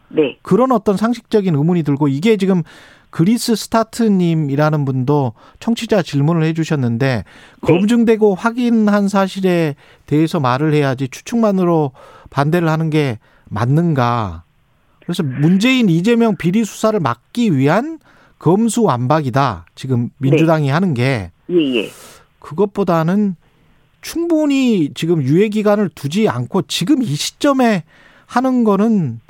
네. 그런 어떤 상식적인 의문이 들고 이게 지금 그리스 스타트님이라는 분도 청취자 질문을 해주셨는데 네. 검증되고 확인한 사실에 대해서 말을 해야지 추측만으로 반대를 하는 게 맞는가? 그래서 문재인 이재명 비리 수사를 막기 위한 검수완박이다. 지금 민주당이 네. 하는 게 예, 예. 그것보다는 충분히 지금 유예 기간을 두지 않고 지금 이 시점에 하는 거는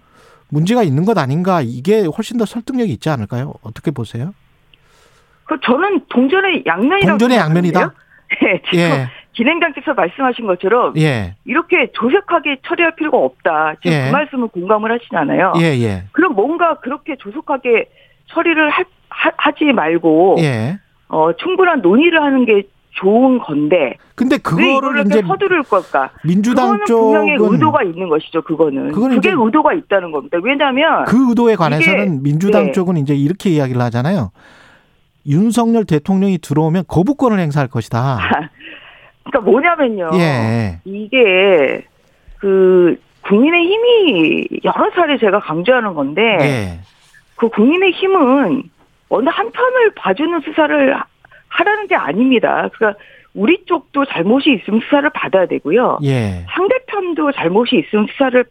문제가 있는 것 아닌가 이게 훨씬 더 설득력이 있지 않을까요? 어떻게 보세요? 그 저는 동전의 양면이라고 동전의 양면이다. (laughs) 네, 지금 예. 진행장께서 말씀하신 것처럼 예. 이렇게 조속하게 처리할 필요가 없다. 지금 예. 그 말씀을 공감을 하시잖아요. 예, 예. 그럼 뭔가 그렇게 조속하게 처리를 하, 지 말고 예. 어, 충분한 논의를 하는 게 좋은 건데. 근데 그거를 이제 서두를 걸까? 민주당 쪽은 분명히 의도가 있는 것이죠. 그거는. 그거는 그게 의도가 있다는 겁니다. 왜냐하면 그 의도에 관해서는 민주당 네. 쪽은 이제 이렇게 이야기를 하잖아요. 윤석열 대통령이 들어오면 거부권을 행사할 것이다. (laughs) 그러니까 뭐냐면요. 예. 이게 그 국민의 힘이 여러 차례 제가 강조하는 건데 예. 그 국민의 힘은 어느 한 편을 봐주는 수사를 하라는 게 아닙니다. 그러니까 우리 쪽도 잘못이 있으면 수사를 받아야 되고요. 예. 상대편도 잘못이 있으면 수사를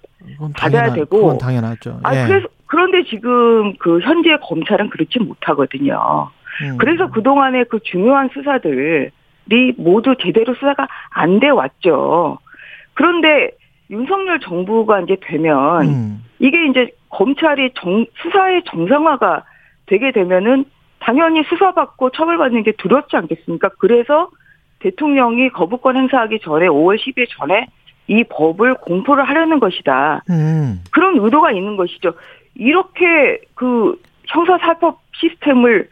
받아야 당연하, 되고. 그건 당연하죠. 아, 예. 아 그래서 그런데 지금 그 현재 검찰은 그렇지 못하거든요. 음. 그래서 그 동안의 그 중요한 수사들 모두 제대로 수사가 안 돼 왔죠. 그런데 윤석열 정부가 이제 되면 음. 이게 이제 검찰이 정, 수사의 정상화가 되게 되면은 당연히 수사받고 처벌받는 게 두렵지 않겠습니까? 그래서 대통령이 거부권 행사하기 전에 5월 10일 전에 이 법을 공포를 하려는 것이다. 음. 그런 의도가 있는 것이죠. 이렇게 그 형사사법 시스템을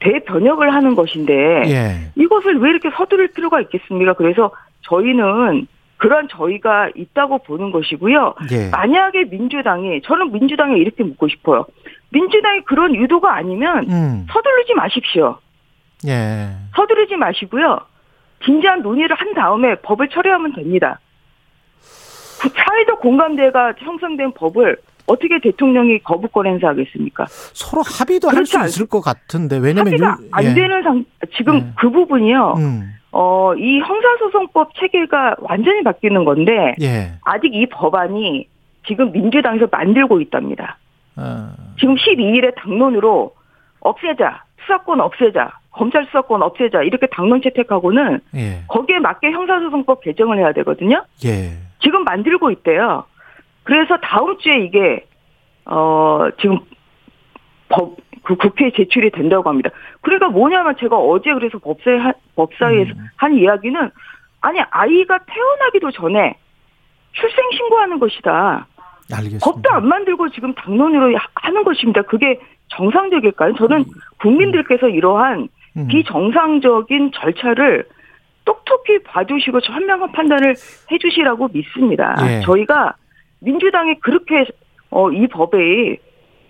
대변혁을 하는 것인데 예. 이것을 왜 이렇게 서두를 필요가 있겠습니까? 그래서 저희는 그런 저희가 있다고 보는 것이고요. 예. 만약에 민주당이 저는 민주당에 이렇게 묻고 싶어요. 민주당이 그런 의도가 아니면 음. 서두르지 마십시오. 예. 서두르지 마시고요. 진지한 논의를 한 다음에 법을 처리하면 됩니다. 그 사회적 공감대가 형성된 법을 어떻게 대통령이 거부권 행사하겠습니까? 서로 합의도 할 수 있을 것 같은데 왜냐면 합의가 유, 안 예. 되는 상 지금 예. 그 부분이요. 음. 어, 이 형사소송법 체계가 완전히 바뀌는 건데 예. 아직 이 법안이 지금 민주당에서 만들고 있답니다. 어. 지금 12일에 당론으로 없애자, 수사권 없애자, 검찰 수사권 없애자 이렇게 당론 채택하고는 예. 거기에 맞게 형사소송법 개정을 해야 되거든요. 예. 지금 만들고 있대요. 그래서 다음 주에 이게 어 지금 법그 국회에 제출이 된다고 합니다. 그러니까 뭐냐면 제가 어제 그래서 법사위 법사위에서 음. 한 이야기는 아니 아이가 태어나기도 전에 출생 신고하는 것이다. 알겠습니다. 법도 안 만들고 지금 당론으로 하는 것입니다. 그게 정상적일까요? 저는 음. 국민들께서 이러한 음. 비정상적인 절차를 똑똑히 봐주시고 현명한 판단을 해주시라고 믿습니다. 예. 저희가 민주당이 그렇게 어, 이 법에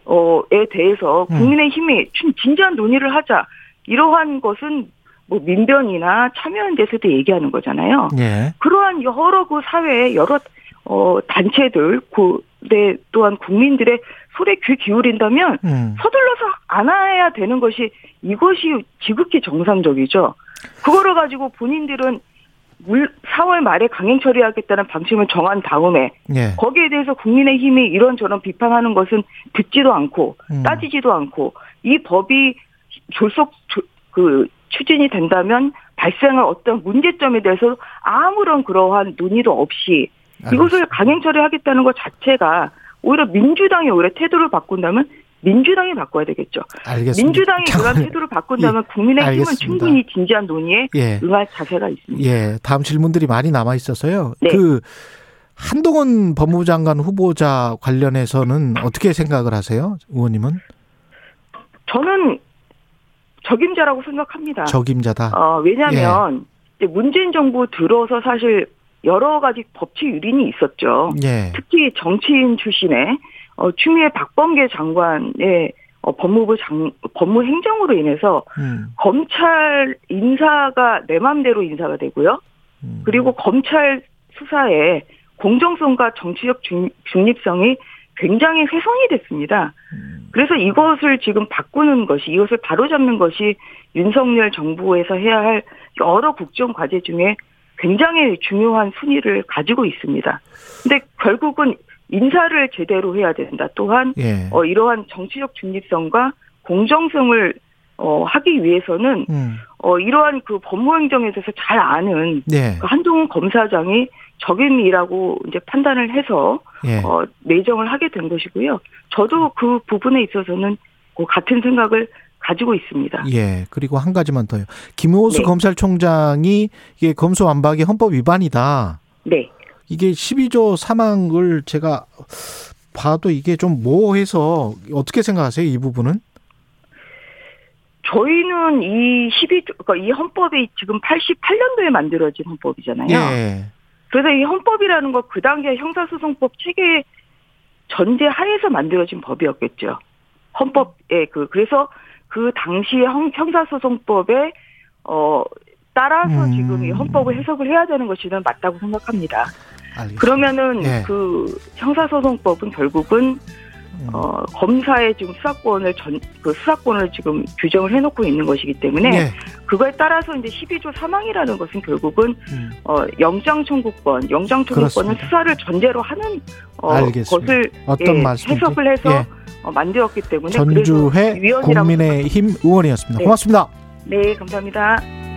어에 대해서 음. 국민의 힘이 진지한 논의를 하자 이러한 것은 뭐 민변이나 참여연대에서도 얘기하는 거잖아요. 예. 그러한 여러 그 사회의 여러 어 단체들 그네 또한 국민들의 소리에 귀 기울인다면 음. 서둘러서 안아야 되는 것이 이것이 지극히 정상적이죠. 그거를 가지고 본인들은 물 4월 말에 강행 처리하겠다는 방침을 정한 다음에 예. 거기에 대해서 국민의힘이 이런저런 비판하는 것은 듣지도 않고 음. 따지지도 않고 이 법이 졸속 그 추진이 된다면 발생할 어떤 문제점에 대해서 아무런 그러한 논의도 없이 알겠습니다. 이것을 강행 처리하겠다는 것 자체가 오히려 민주당이 오히려 태도를 바꾼다면 민주당이 바꿔야 되겠죠. 알겠습니다. 민주당이 그런 태도를 바꾼다면 예, 국민의힘은 충분히 진지한 논의에 예. 응할 자세가 있습니다. 예, 다음 질문들이 많이 남아 있어서요. 네. 그 한동훈 법무부 장관 후보자 관련해서는 어떻게 생각을 하세요, 의원님은? 저는 적임자라고 생각합니다. 적임자다. 어, 왜냐하면 예. 문재인 정부 들어서 사실 여러 가지 법치 유린이 있었죠. 예. 특히 정치인 출신의 어, 추미애 박범계 장관의 어, 법무부 장, 법무 행정으로 인해서 음. 검찰 인사가 내 맘대로 인사가 되고요. 음. 그리고 검찰 수사에 공정성과 정치적 중, 중립성이 굉장히 훼손이 됐습니다. 음. 그래서 이것을 지금 바꾸는 것이 이것을 바로잡는 것이 윤석열 정부에서 해야 할 여러 국정 과제 중에 굉장히 중요한 순위를 가지고 있습니다. 근데 결국은 인사를 제대로 해야 된다. 또한 예. 어, 이러한 정치적 중립성과 공정성을 어, 하기 위해서는 음. 어, 이러한 그 법무행정에 대해서 잘 아는 예. 그 한동훈 검사장이 적임이라고 이제 판단을 해서 예. 어, 내정을 하게 된 것이고요. 저도 그 부분에 있어서는 그 같은 생각을 가지고 있습니다. 예. 그리고 한 가지만 더요. 김호수 네. 검찰총장이 이게 검수완박이 헌법 위반이다. 네. 이게 12조 사망을 제가 봐도 이게 좀 모호해서 어떻게 생각하세요? 이 부분은? 저희는 이 12조, 그러니까 이 헌법이 지금 88년도에 만들어진 헌법이잖아요. 예. 그래서 이 헌법이라는 거 그 당시에 형사소송법 체계 전제 하에서 만들어진 법이었겠죠. 헌법에 그 그래서 그 당시에 형사소송법에 어 따라서 음. 지금 이 헌법을 해석을 해야 되는 것이는 맞다고 생각합니다. 알겠습니다. 그러면은 예. 그 형사소송법은 결국은 음. 어, 검사의 지금 수사권을 전, 그 수사권을 지금 규정을 해놓고 있는 것이기 때문에 네. 그거에 따라서 이제 12조 사망이라는 것은 결국은 음. 어, 영장 청구권, 영장 청구권은 수사를 전제로 하는 어, 것을 어떤 예, 해석을 해서 예. 어, 만들었기 때문에 전주회 국민의힘 의원이었습니다. 네. 고맙습니다. 네, 감사합니다.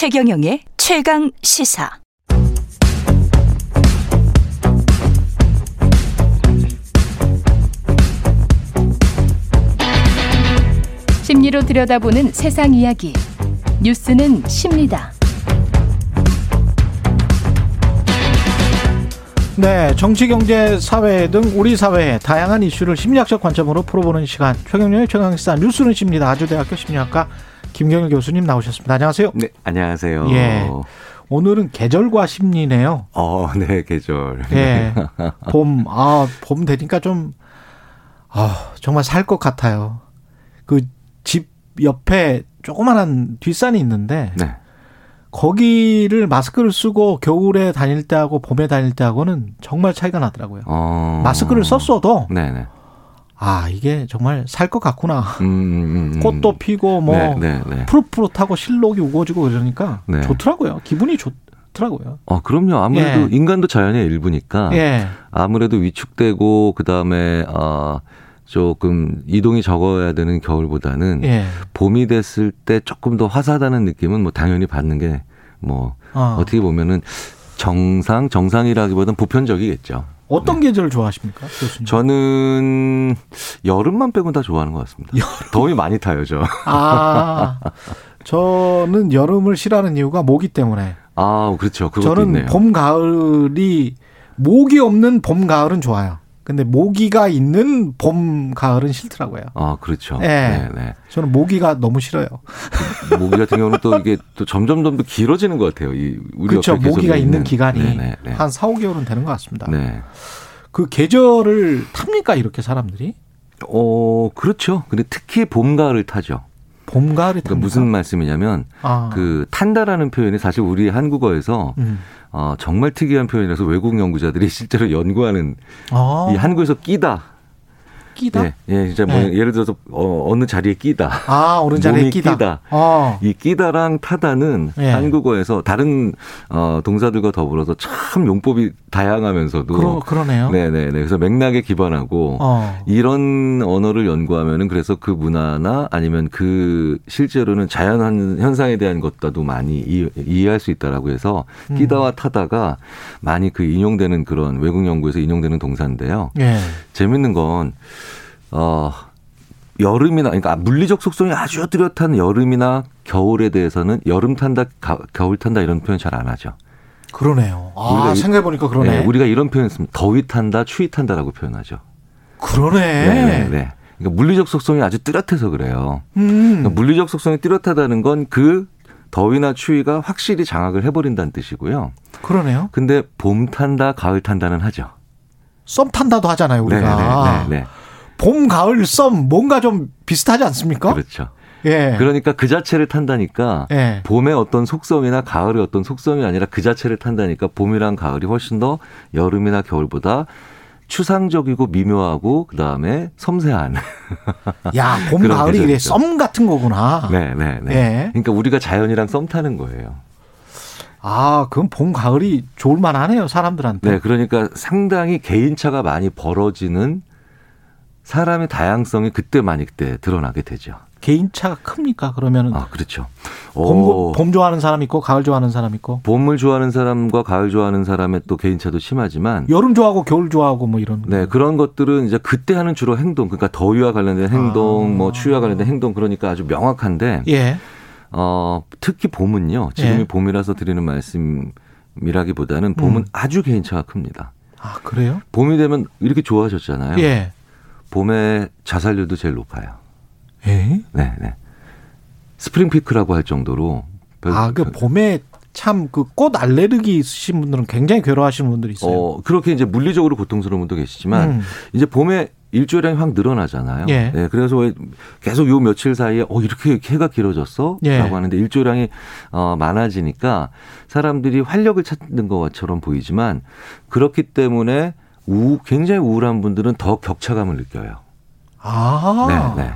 최경영의 최강 시사. 심리로 들여다보는 세상 이야기. 뉴스는 십니다. 네, 정치, 경제, 사회 등 우리 사회의 다양한 이슈를 심리학적 관점으로 풀어보는 시간. 최경영의 최강시사 뉴스는 십니다. 아주대학교 심리학과 김경일 교수님 나오셨습니다. 안녕하세요. 네, 안녕하세요. 예. 오늘은 계절과 심리네요. 어, 네, 계절. 예. 봄, 아, 봄 되니까 좀, 아, 정말 살 것 같아요. 그 집 옆에 조그만한 뒷산이 있는데, 네. 거기를 마스크를 쓰고 겨울에 다닐 때하고 봄에 다닐 때하고는 정말 차이가 나더라고요. 어... 마스크를 썼어도 네네. 아 이게 정말 살 것 같구나. 음, 음, 음. 꽃도 피고 뭐 네, 네, 네. 푸릇푸릇하고 실록이 우거지고 그러니까 네. 좋더라고요. 기분이 좋. 더라고요. 어, 그럼요. 아무래도 예. 인간도 자연의 일부니까 예. 아무래도 위축되고 그 다음에 어 조금 이동이 적어야 되는 겨울보다는 예. 봄이 됐을 때 조금 더 화사하다는 느낌은 뭐 당연히 받는 게뭐 어. 어떻게 보면은 정상 정상이라기보다는 보편적이겠죠. 어떤 네. 계절을 좋아하십니까? 교수님? 저는 여름만 빼고 다 좋아하는 것 같습니다. 여름. 더위 많이 타요, 저. 아, 저는 여름을 싫어하는 이유가 모기 때문에. 아, 그렇죠. 저는 있네요. 봄, 가을이 모기 없는 봄, 가을은 좋아요. 근데 모기가 있는 봄, 가을은 싫더라고요. 아, 그렇죠. 네. 네, 네. 저는 모기가 너무 싫어요. 모기 같은 경우는 또 이게 또 점점 더 길어지는 것 같아요. 이 그렇죠. 모기가 있는, 있는 기간이 네네, 네. 한 4, 5개월은 되는 것 같습니다. 네. 그 계절을 탑니까 이렇게 사람들이? 어, 그렇죠. 근데 특히 봄, 가을을 타죠. 봄, 가을이 그러니까 무슨 말씀이냐면 아. 그 탄다라는 표현이 사실 우리 한국어에서 음. 어, 정말 특이한 표현이라서 외국 연구자들이 (laughs) 실제로 연구하는 아. 이 한국에서 끼다 끼다? 예, 예 진짜 뭐 네. 예를 들어서 어, 느 자리에 끼다. 아, 어느 자리에 끼다. 끼다. 아. 이 끼다랑 타다는 네. 한국어에서 다른 어, 동사들과 더불어서 참 용법이 다양하면서도 그러, 그러네요. 네, 네, 네. 그래서 맥락에 기반하고 어. 이런 언어를 연구하면은 그래서 그 문화나 아니면 그 실제로는 자연 현상에 대한 것과도 많이 이, 해할수 있다라고 해서 음. 끼다와 타다가 많이 그 인용되는 그런 외국 연구에서 인용되는 동사인데요. 네. 재밌는 건 어, 여름이나 그러니까 물리적 속성이 아주 뚜렷한 여름이나 겨울에 대해서는 여름 탄다, 가, 겨울 탄다 이런 표현 잘 안 하죠. 그러네요. 아, 생각해 보니까 그러네. 네, 우리가 이런 표현 씁니다. 더위 탄다, 추위 탄다라고 표현하죠. 그러네. 네, 네, 네. 그러니까 물리적 속성이 아주 뚜렷해서 그래요. 음. 그러니까 물리적 속성이 뚜렷하다는 건 그 더위나 추위가 확실히 장악을 해버린다는 뜻이고요. 그러네요. 근데 봄 탄다, 가을 탄다는 하죠. 썸 탄다도 하잖아요, 우리가. 네, 네, 네. 네. 봄, 가을, 썸 뭔가 좀 비슷하지 않습니까? 그렇죠. 예. 그러니까 그 자체를 탄다니까 예. 봄의 어떤 속성이나 가을의 어떤 속성이 아니라 그 자체를 탄다니까 봄이랑 가을이 훨씬 더 여름이나 겨울보다 추상적이고 미묘하고 그다음에 섬세한. (laughs) 야, 봄 가을이 이래 썸 같은 거구나. 네, 네, 네. 예. 그러니까 우리가 자연이랑 썸 타는 거예요. 아, 그럼 봄 가을이 좋을 만하네요, 사람들한테. 네, 그러니까 상당히 개인차가 많이 벌어지는 사람의 다양성이 그때 많이 그때 드러나게 되죠. 개인차가 큽니까? 그러면은 아 그렇죠. 봄, 봄 좋아하는 사람 있고 가을 좋아하는 사람 있고 봄을 좋아하는 사람과 가을 좋아하는 사람의 또 개인차도 심하지만 여름 좋아하고 겨울 좋아하고 뭐 이런 네 그런 것들은 이제 그때 하는 주로 행동 그러니까 더위와 관련된 행동 아. 뭐 추위와 관련된 행동 그러니까 아주 명확한데 예. 어 특히 봄은요 지금이 예. 봄이라서 드리는 말씀이라기보다는 봄은 음. 아주 개인차가 큽니다. 아 그래요? 봄이 되면 이렇게 좋아하셨잖아요. 예. 봄에 자살률도 제일 높아요. 에? 네, 네. 스프링 피크라고 할 정도로. 아, 그 봄에 참 그 꽃 알레르기 있으신 분들은 굉장히 괴로워하시는 분들이 있어요. 어, 그렇게 이제 물리적으로 고통스러운 분도 계시지만 음. 이제 봄에 일조량이 확 늘어나잖아요. 예. 네, 그래서 계속 요 며칠 사이에 어 이렇게 해가 길어졌어라고 예. 하는데 일조량이 어 많아지니까 사람들이 활력을 찾는 것처럼 보이지만 그렇기 때문에 우, 굉장히 우울한 분들은 더 격차감을 느껴요. 아. 네, 네.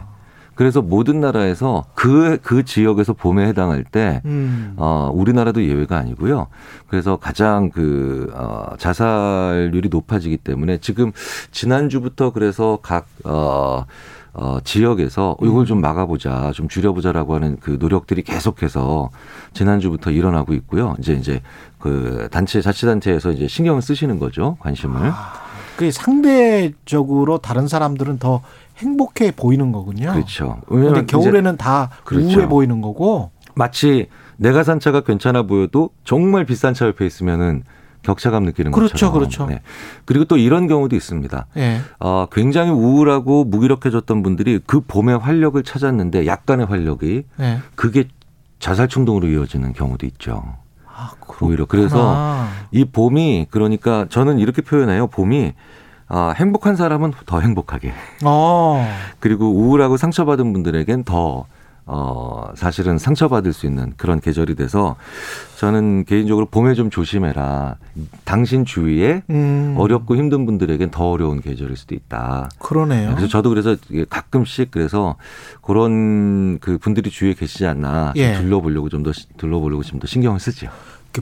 그래서 모든 나라에서 그, 그 지역에서 봄에 해당할 때, 음. 어, 우리나라도 예외가 아니고요. 그래서 가장 그, 어, 자살률이 높아지기 때문에 지금 지난주부터 그래서 각, 어, 어, 지역에서 이걸 음. 좀 막아보자, 좀 줄여보자라고 하는 그 노력들이 계속해서 지난주부터 일어나고 있고요. 이제 이제 그 단체 자치단체에서 이제 신경을 쓰시는 거죠, 관심을. 아. 그 상대적으로 다른 사람들은 더 행복해 보이는 거군요. 그렇죠. 그런데 겨울에는 다 그렇죠. 우울해 보이는 거고. 마치 내가 산 차가 괜찮아 보여도 정말 비싼 차 옆에 있으면은 격차감 느끼는 그렇죠, 것처럼. 그렇죠. 네. 그리고 또 이런 경우도 있습니다. 네. 어, 굉장히 우울하고 무기력해졌던 분들이 그 봄의 활력을 찾았는데 약간의 활력이 네. 그게 자살 충동으로 이어지는 경우도 있죠. 아, 오히려 그래서 이 봄이 그러니까 저는 이렇게 표현해요. 봄이 아, 행복한 사람은 더 행복하게. 어. 그리고 우울하고 상처받은 분들에겐 더 어, 사실은 상처받을 수 있는 그런 계절이 돼서 저는 개인적으로 봄에 좀 조심해라. 당신 주위에 음. 어렵고 힘든 분들에겐 더 어려운 계절일 수도 있다. 그러네요. 그래서 저도 그래서 가끔씩 그래서 그런 그 분들이 주위에 계시지 않나 예. 둘러보려고 좀 더 둘러보려고 좀 더 신경을 쓰죠.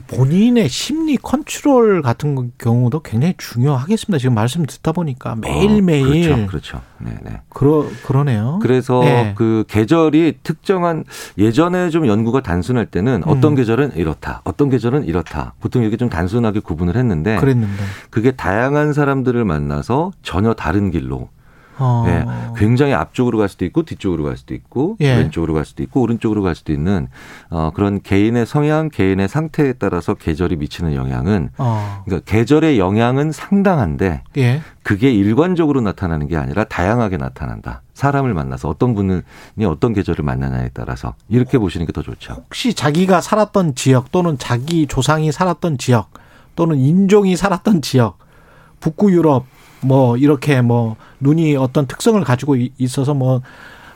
본인의 심리 컨트롤 같은 경우도 굉장히 중요하겠습니다. 지금 말씀 듣다 보니까 매일매일. 어, 그렇죠. 그렇죠. 네, 네. 그러, 그러네요. 그래서 네. 그 계절이 특정한 예전에 좀 연구가 단순할 때는 어떤 음. 계절은 이렇다. 어떤 계절은 이렇다. 보통 이렇게 좀 단순하게 구분을 했는데. 그랬는데. 그게 다양한 사람들을 만나서 전혀 다른 길로 어. 예, 굉장히 앞쪽으로 갈 수도 있고 뒤쪽으로 갈 수도 있고 예. 왼쪽으로 갈 수도 있고 오른쪽으로 갈 수도 있는 어, 그런 개인의 성향, 개인의 상태에 따라서 계절이 미치는 영향은 어. 그러니까 계절의 영향은 상당한데 예. 그게 일관적으로 나타나는 게 아니라 다양하게 나타난다. 사람을 만나서 어떤 분이 어떤 계절을 만나냐에 따라서 이렇게 보시는 게 더 좋죠. 혹시 자기가 살았던 지역 또는 자기 조상이 살았던 지역 또는 인종이 살았던 지역 북구 유럽 뭐 이렇게 뭐 눈이 어떤 특성을 가지고 있어서 뭐뭐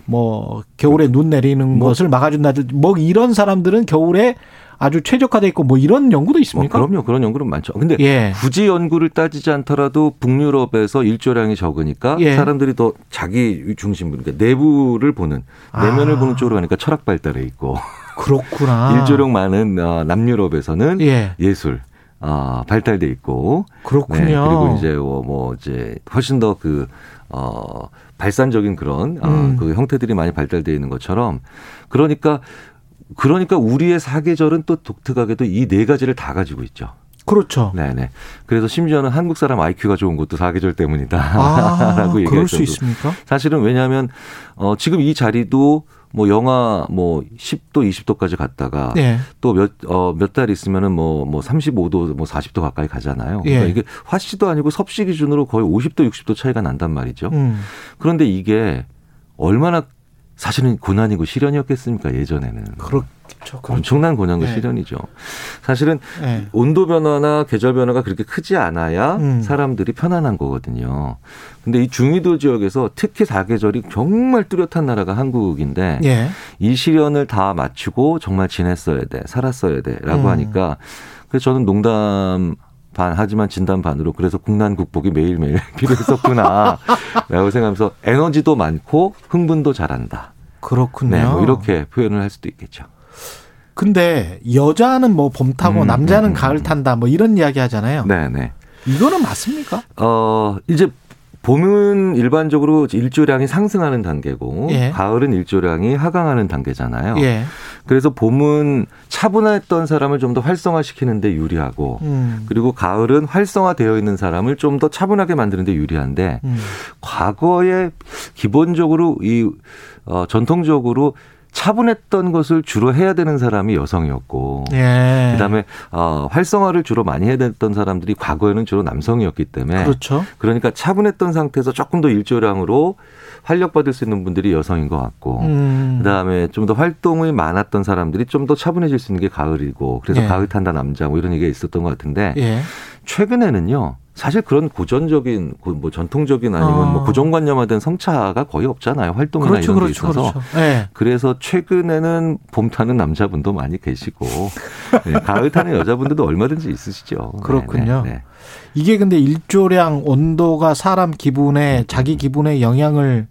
뭐 겨울에 눈 내리는 뭐. 것을 막아준다든지 뭐 이런 사람들은 겨울에 아주 최적화돼 있고 뭐 이런 연구도 있습니까? 뭐 그럼요. 그런 연구는 많죠. 근데 예. 굳이 연구를 따지지 않더라도 북유럽에서 일조량이 적으니까 예. 사람들이 더 자기 중심으로 그러니까 내부를 보는 내면을 아. 보는 쪽으로 가니까 철학 발달해 있고 그렇구나. (laughs) 일조량 많은 어, 남유럽에서는 예. 예술 어, 발달돼 있고 그렇군요. 네, 그리고 이제 뭐, 뭐 이제 훨씬 더그 어, 발산적인 그런 어, 음. 그 형태들이 많이 발달돼 있는 것처럼 그러니까 그러니까 우리의 사계절은 또 독특하게도 이 네 가지를 다 가지고 있죠. 그렇죠. 네네. 그래서 심지어는 한국 사람 IQ가 좋은 것도 사계절 때문이다라고 아, (laughs) 얘기할 수 있습니까? 사실은 왜냐하면 어, 지금 이 자리도 뭐 영하 뭐 10도 20도까지 갔다가 네. 또몇 어 몇 달 있으면은 뭐뭐 뭐 35도 뭐 40도 가까이 가잖아요. 그러니까 예. 이게 화씨도 아니고 섭씨 기준으로 거의 50도 60도 차이가 난단 말이죠. 음. 그런데 이게 얼마나 사실은 고난이고 시련이었겠습니까 예전에는. 그렇죠. 그렇죠. 엄청난 고난과 네. 시련이죠. 사실은 네. 온도 변화나 계절 변화가 그렇게 크지 않아야 음. 사람들이 편안한 거거든요. 근데 이 중위도 지역에서 특히 사계절이 정말 뚜렷한 나라가 한국인데 네. 이 시련을 다 맞추고 정말 지냈어야 돼, 살았어야 돼라고 음. 하니까 그래서 저는 농담 반 하지만 진단 반으로 그래서 국난 극복이 매일매일 (laughs) 필요했었구나 라고 생각하면서 에너지도 많고 흥분도 잘한다. 그렇군요. 네, 뭐 이렇게 표현을 할 수도 있겠죠. 근데 여자는 뭐 봄 타고 음, 남자는 음, 음, 가을 탄다 뭐 이런 이야기 하잖아요. 네, 네. 이거는 맞습니까? 어, 이제 봄은 일반적으로 일조량이 상승하는 단계고 예. 가을은 일조량이 하강하는 단계잖아요. 예. 그래서 봄은 차분했던 사람을 좀 더 활성화시키는데 유리하고 음. 그리고 가을은 활성화되어 있는 사람을 좀 더 차분하게 만드는데 유리한데 음. 과거에 기본적으로 이 어, 전통적으로 차분했던 것을 주로 해야 되는 사람이 여성이었고 예. 그다음에 어, 활성화를 주로 많이 해야 됐던 사람들이 과거에는 주로 남성이었기 때문에 그렇죠. 그러니까 차분했던 상태에서 조금 더 일조량으로 활력받을 수 있는 분들이 여성인 것 같고 음. 그다음에 좀 더 활동이 많았던 사람들이 좀 더 차분해질 수 있는 게 가을이고 그래서 예. 가을 탄다 남자 뭐 이런 얘기가 있었던 것 같은데 예. 최근에는요 사실 그런 고전적인 뭐 전통적인 아니면 뭐 어. 뭐 고정관념화된 성차가 거의 없잖아요. 활동이나 그렇죠, 이런 게 그렇죠, 있어서. 그렇죠. 네. 그래서 최근에는 봄 타는 남자분도 많이 계시고 (laughs) 네, 가을 타는 여자분들도 얼마든지 있으시죠. 네, 그렇군요. 네, 네, 이게 근데 일조량 온도가 사람 기분에 자기 기분에 영향을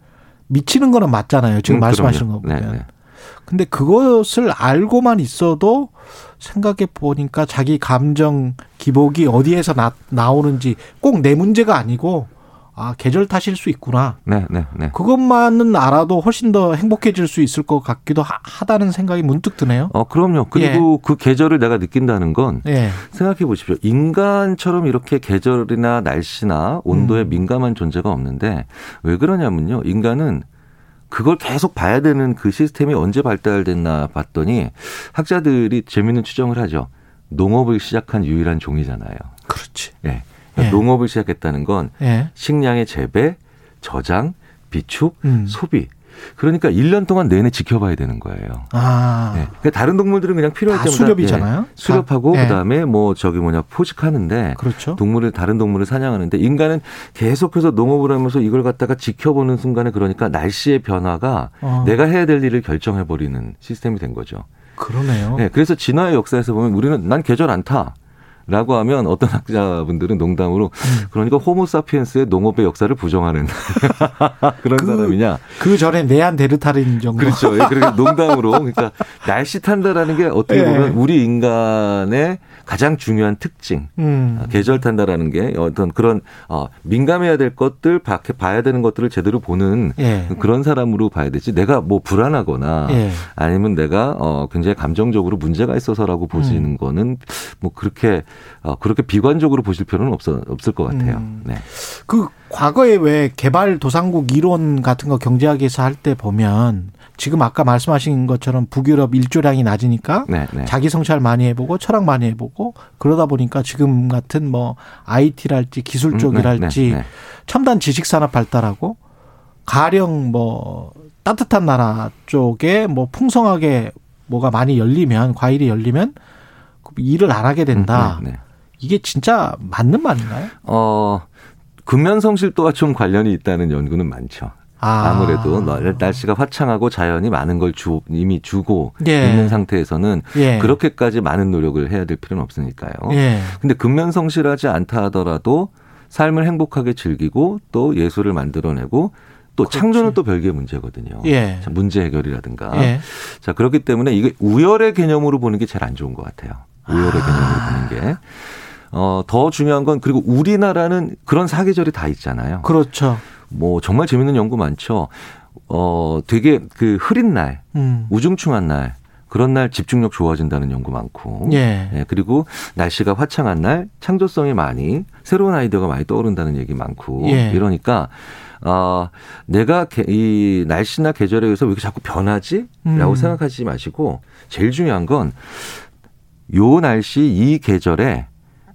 미치는 거는 맞잖아요. 지금 음, 말씀하시는 거 보면. 근데 그것을 알고만 있어도 생각해 보니까 자기 감정 기복이 어디에서 나, 나오는지 꼭 내 문제가 아니고 아 계절 탓일 수 있구나. 네, 네, 네. 그것만은 알아도 훨씬 더 행복해질 수 있을 것 같기도 하, 다는 생각이 문득 드네요. 어, 그럼요. 그리고 예. 그 계절을 내가 느낀다는 건 예. 생각해 보십시오. 인간처럼 이렇게 계절이나 날씨나 온도에 음. 민감한 존재가 없는데 왜 그러냐면요. 인간은 그걸 계속 봐야 되는 그 시스템이 언제 발달됐나 봤더니 학자들이 재미있는 추정을 하죠. 농업을 시작한 유일한 종이잖아요. 그렇지. 예. 예. 농업을 시작했다는 건 예. 식량의 재배, 저장, 비축, 음. 소비 그러니까 1년 동안 내내 지켜봐야 되는 거예요. 아. 네. 그러니까 다른 동물들은 그냥 필요할 때마다 수렵이잖아요. 네. 수렵하고 네. 그다음에 뭐 저기 뭐냐 포식하는데 그렇죠. 동물을 다른 동물을 사냥하는데 인간은 계속해서 농업을 하면서 이걸 갖다가 지켜보는 순간에 그러니까 날씨의 변화가 어. 내가 해야 될 일을 결정해 버리는 시스템이 된 거죠. 그러네요. 네. 그래서 진화의 역사에서 보면 우리는 난 계절 안 타. 라고 하면 어떤 학자분들은 농담으로 음. 그러니까 호모사피엔스의 농업의 역사를 부정하는 (laughs) 그런 그, 사람이냐. 그 전에 네안데르탈인 정도. 그렇죠. 예, 그러니까 농담으로 그러니까 날씨 탄다라는 게 어떻게 (laughs) 예. 보면 우리 인간의 가장 중요한 특징, 음. 아, 계절 탄다라는 게 어떤 그런 어, 민감해야 될 것들, 봐야 되는 것들을 제대로 보는 예. 그런 사람으로 봐야 되지. 내가 뭐 불안하거나 예. 아니면 내가 어, 굉장히 감정적으로 문제가 있어서라고 보시는 음. 거는 뭐 그렇게 어, 그렇게 비관적으로 보실 필요는 없어, 없을 것 같아요. 음. 네. 그 과거에 왜 개발 도상국 이론 같은 거 경제학에서 할 때 보면 지금 아까 말씀하신 것처럼 북유럽 일조량이 낮으니까 네, 네. 자기 성찰 많이 해보고 철학 많이 해보고 그러다 보니까 지금 같은 뭐 IT랄지 기술 음, 쪽이랄지 네, 네, 첨단 지식 산업 발달하고 가령 뭐 따뜻한 나라 쪽에 뭐 풍성하게 뭐가 많이 열리면 과일이 열리면 일을 안 하게 된다. 음, 네, 네. 이게 진짜 맞는 말인가요? 어, 근면 성실도와 좀 관련이 있다는 연구는 많죠. 아. 무래도 날씨가 화창하고 자연이 많은 걸 주, 이미 주고 예. 있는 상태에서는 예. 그렇게까지 많은 노력을 해야 될 필요는 없으니까요. 예. 근데 근면 성실하지 않다 하더라도 삶을 행복하게 즐기고 또 예술을 만들어내고 또 그렇지. 창조는 또 별개의 문제거든요. 예. 문제 해결이라든가. 예. 자, 그렇기 때문에 이게 우열의 개념으로 보는 게 제일 안 좋은 것 같아요. 우열의 아. 개념으로 보는 게. 어, 더 중요한 건 그리고 우리나라는 그런 사계절이 다 있잖아요. 그렇죠. 뭐 정말 재밌는 연구 많죠. 어, 되게 그 흐린 날, 음. 우중충한 날, 그런 날 집중력 좋아진다는 연구 많고, 예. 예. 그리고 날씨가 화창한 날 창조성이 많이 새로운 아이디어가 많이 떠오른다는 얘기 많고, 예. 이러니까 어, 내가 이 날씨나 계절에 의해서 왜 이렇게 자꾸 변하지? 라고 음. 생각하지 마시고, 제일 중요한 건, 요 날씨, 이 계절에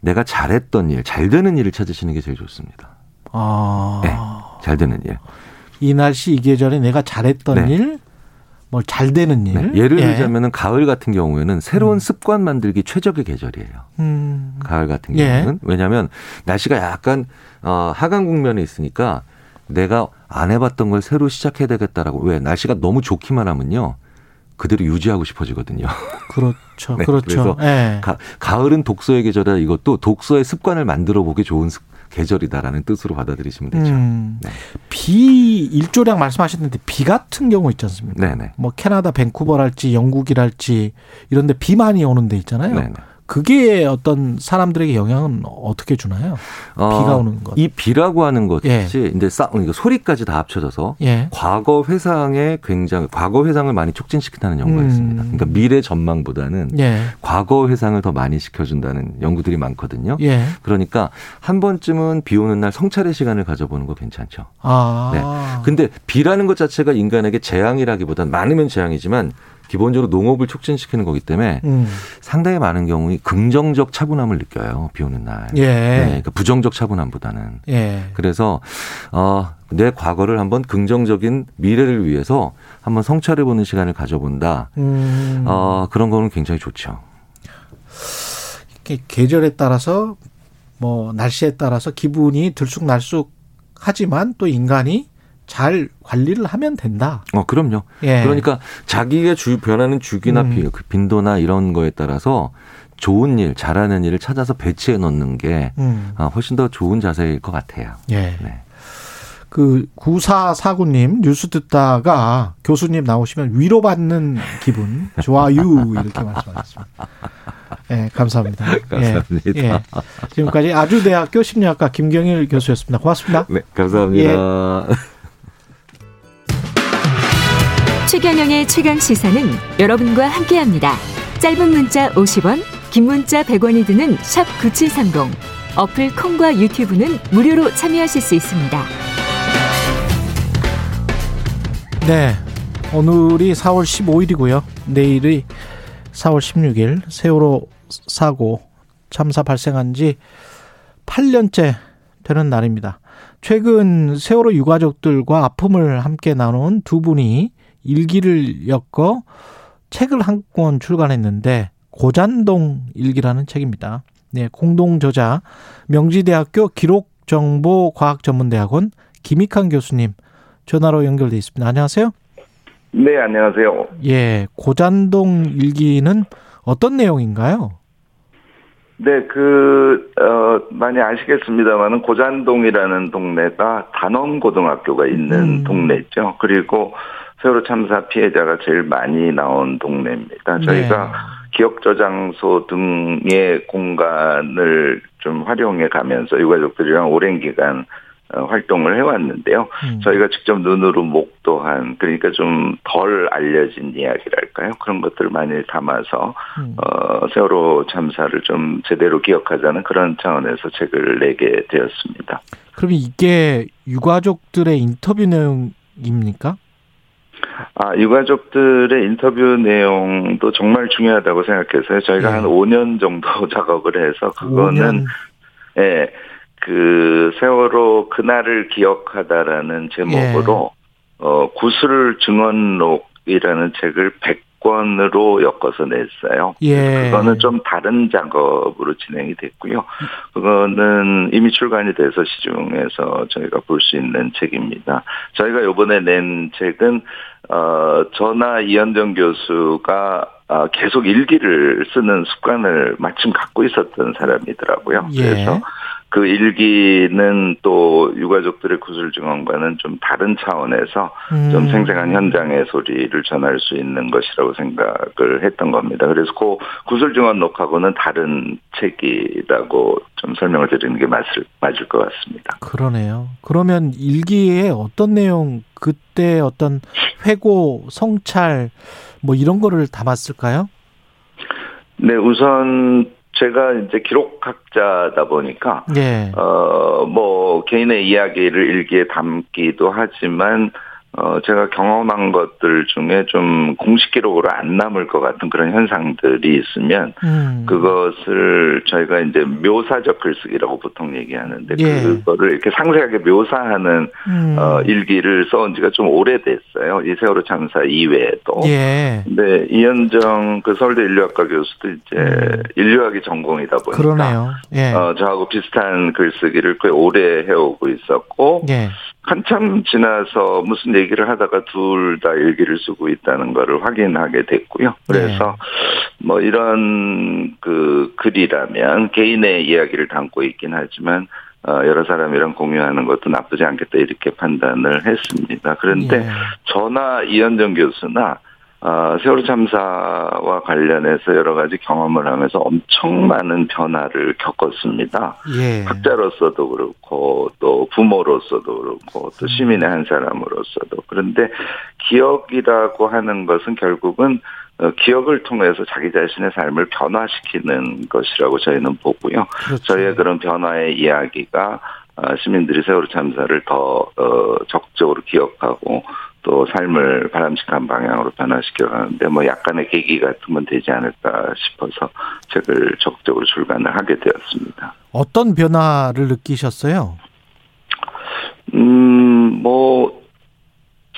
내가 잘했던 일, 잘 되는 일을 찾으시는 게 제일 좋습니다. 아. 네, 잘 되는 일. 이 날씨, 이 계절에 내가 잘했던 네. 일, 뭐 잘 되는 일. 네. 예를 예. 들자면은 가을 같은 경우에는 새로운 음. 습관 만들기 최적의 계절이에요. 음. 가을 같은 예. 경우는 예. 왜냐하면 날씨가 약간 어, 하강 국면에 있으니까 내가 안 해봤던 걸 새로 시작해야 되겠다라고 왜 날씨가 너무 좋기만 하면요 그대로 유지하고 싶어지거든요. 그렇죠. (laughs) 네, 그렇죠. 그래서 네. 가, 을은 독서의 계절이다. 이것도 독서의 습관을 만들어 보기 좋은 계절이다라는 뜻으로 받아들이시면 되죠. 음, 네. 비 일조량 말씀하셨는데 비 같은 경우 있지 않습니까? 네네. 뭐 캐나다 밴쿠버랄지 영국이랄지 이런데 비 많이 오는 데 있잖아요. 네네. 그게 어떤 사람들에게 영향은 어떻게 주나요? 어, 비가 오는 것. 이 비라고 하는 것이 예. 이제 싸, 그러니까 소리까지 다 합쳐져서 예. 과거 회상에 굉장히 과거 회상을 많이 촉진시킨다는 연구가 음. 있습니다. 그러니까 미래 전망보다는 예. 과거 회상을 더 많이 시켜준다는 연구들이 많거든요. 예. 그러니까 한 번쯤은 비 오는 날 성찰의 시간을 가져보는 거 괜찮죠. 아. 네. 근데 비라는 것 자체가 인간에게 재앙이라기보단 많으면 재앙이지만 기본적으로 농업을 촉진시키는 거기 때문에 음. 상당히 많은 경우 긍정적 차분함을 느껴요. 비 오는 날. 예. 네, 그러니까 부정적 차분함보다는. 예. 그래서 어, 내 과거를 한번 긍정적인 미래를 위해서 한번 성찰해 보는 시간을 가져본다. 음. 어, 그런 거는 굉장히 좋죠. 계절에 따라서 뭐 날씨에 따라서 기분이 들쑥날쑥 하지만 또 인간이 잘 관리를 하면 된다. 어, 그럼요. 예. 그러니까 자기가 주 변하는 주기나 음. 그 빈도나 이런 거에 따라서 좋은 일, 잘하는 일을 찾아서 배치해 놓는 게 음. 어, 훨씬 더 좋은 자세일 것 같아요. 예. 네. 그 구사사구님 뉴스 듣다가 교수님 나오시면 위로받는 기분 좋아요 이렇게 말씀하셨습니다. 네, 감사합니다. 감사합니다. 예, 예. 지금까지 아주대학교 심리학과 김경일 교수였습니다. 고맙습니다. 네, 감사합니다. 예. 최경영의 최강 시사는 여러분과 함께합니다. 짧은 문자 50원, 긴 문자 100원이 드는 샵 9730. 어플 콩과 유튜브는 무료로 참여하실 수 있습니다. 네. 오늘이 4월 15일이고요. 내일이 4월 16일 세월호 사고 참사 발생한 지 8년째 되는 날입니다. 최근 세월호 유가족들과 아픔을 함께 나눈 두 분이 일기를 엮어 책을 한 권 출간했는데 고잔동 일기라는 책입니다. 네, 공동 저자 명지대학교 기록정보과학전문대학원 김익환 교수님 전화로 연결돼 있습니다. 안녕하세요. 네, 안녕하세요. 예, 고잔동 일기는 어떤 내용인가요? 네, 그, 어, 많이 아시겠습니다만은 고잔동이라는 동네가 단원고등학교가 있는 음. 동네죠. 그리고 세월호 참사 피해자가 제일 많이 나온 동네입니다. 저희가 네. 기억 저장소 등의 공간을 좀 활용해 가면서 유가족들이랑 오랜 기간 어, 활동을 해왔는데요. 음. 저희가 직접 눈으로 목도한 그러니까 좀 덜 알려진 이야기랄까요? 그런 것들을 많이 담아서 음. 어, 세월호 참사를 좀 제대로 기억하자는 그런 차원에서 책을 내게 되었습니다. 그럼 이게 유가족들의 인터뷰 내용입니까? 아, 유가족들의 인터뷰 내용도 정말 중요하다고 생각해서요. 저희가 네. 한 5년 정도 (laughs) 작업을 해서 그거는 5년. 예. 그 세월호 그날을 기억하다라는 제목으로 예. 어 구슬 증언록이라는 책을 100 권으로 엮어서 냈어요. 예. 그거는 좀 다른 작업으로 진행이 됐고요. 그거는 이미 출간이 돼서 시중에서 저희가 볼 수 있는 책입니다. 저희가 요번에 낸 책은 어 저나 이현정 교수가 어, 계속 일기를 쓰는 습관을 마침 갖고 있었던 사람이더라고요. 예. 그래서 그 일기는 또 유가족들의 구술 증언과는 좀 다른 차원에서 음. 좀 생생한 현장의 소리를 전할 수 있는 것이라고 생각을 했던 겁니다. 그래서 그 구술 증언 녹하고는 다른 책이라고 좀 설명을 드리는 게 맞을, 맞을 것 같습니다. 그러네요. 그러면 일기에 어떤 내용, 그때 어떤 회고, 성찰, 뭐 이런 거를 담았을까요? 네, 우선 제가 이제 기록학자다 보니까 예. 어뭐 개인의 이야기를 일기에 담기도 하지만 어, 제가 경험한 것들 중에 좀 공식 기록으로 안 남을 것 같은 그런 현상들이 있으면, 음. 그것을 저희가 이제 묘사적 글쓰기라고 보통 얘기하는데, 예. 그거를 이렇게 상세하게 묘사하는, 음. 어, 일기를 써온 지가 좀 오래됐어요. 이 세월호 참사 이외에도. 예. 근데 이현정 그 서울대 인류학과 교수도 이제 음. 인류학이 전공이다 보니까. 그러네요. 예. 어, 저하고 비슷한 글쓰기를 꽤 오래 해오고 있었고, 예. 한참 지나서 무슨 얘기를 하다가 둘 다 일기를 쓰고 있다는 거를 확인하게 됐고요. 그래서 네. 뭐 이런 그 글이라면 개인의 이야기를 담고 있긴 하지만 어, 여러 사람이랑 공유하는 것도 나쁘지 않겠다 이렇게 판단을 했습니다. 그런데 예. 저나 이현정 교수나 어, 세월호 참사와 관련해서 여러 가지 경험을 하면서 엄청 많은 변화를 겪었습니다. 예. 학자로서도 그렇고 또 부모로서도 그렇고 또 음. 시민의 한 사람으로서도 그런데 기억이라고 하는 것은 결국은 어, 기억을 통해서 자기 자신의 삶을 변화시키는 것이라고 저희는 보고요. 그렇죠. 저희의 그런 변화의 이야기가 어, 시민들이 세월호 참사를 더 어, 적극적으로 기억하고 또 삶을 바람직한 방향으로 변화시켜 가는데 뭐 약간의 계기 같은 건 되지 않을까 싶어서 책을 적극적으로 출간을 하게 되었습니다. 어떤 변화를 느끼셨어요? 음, 뭐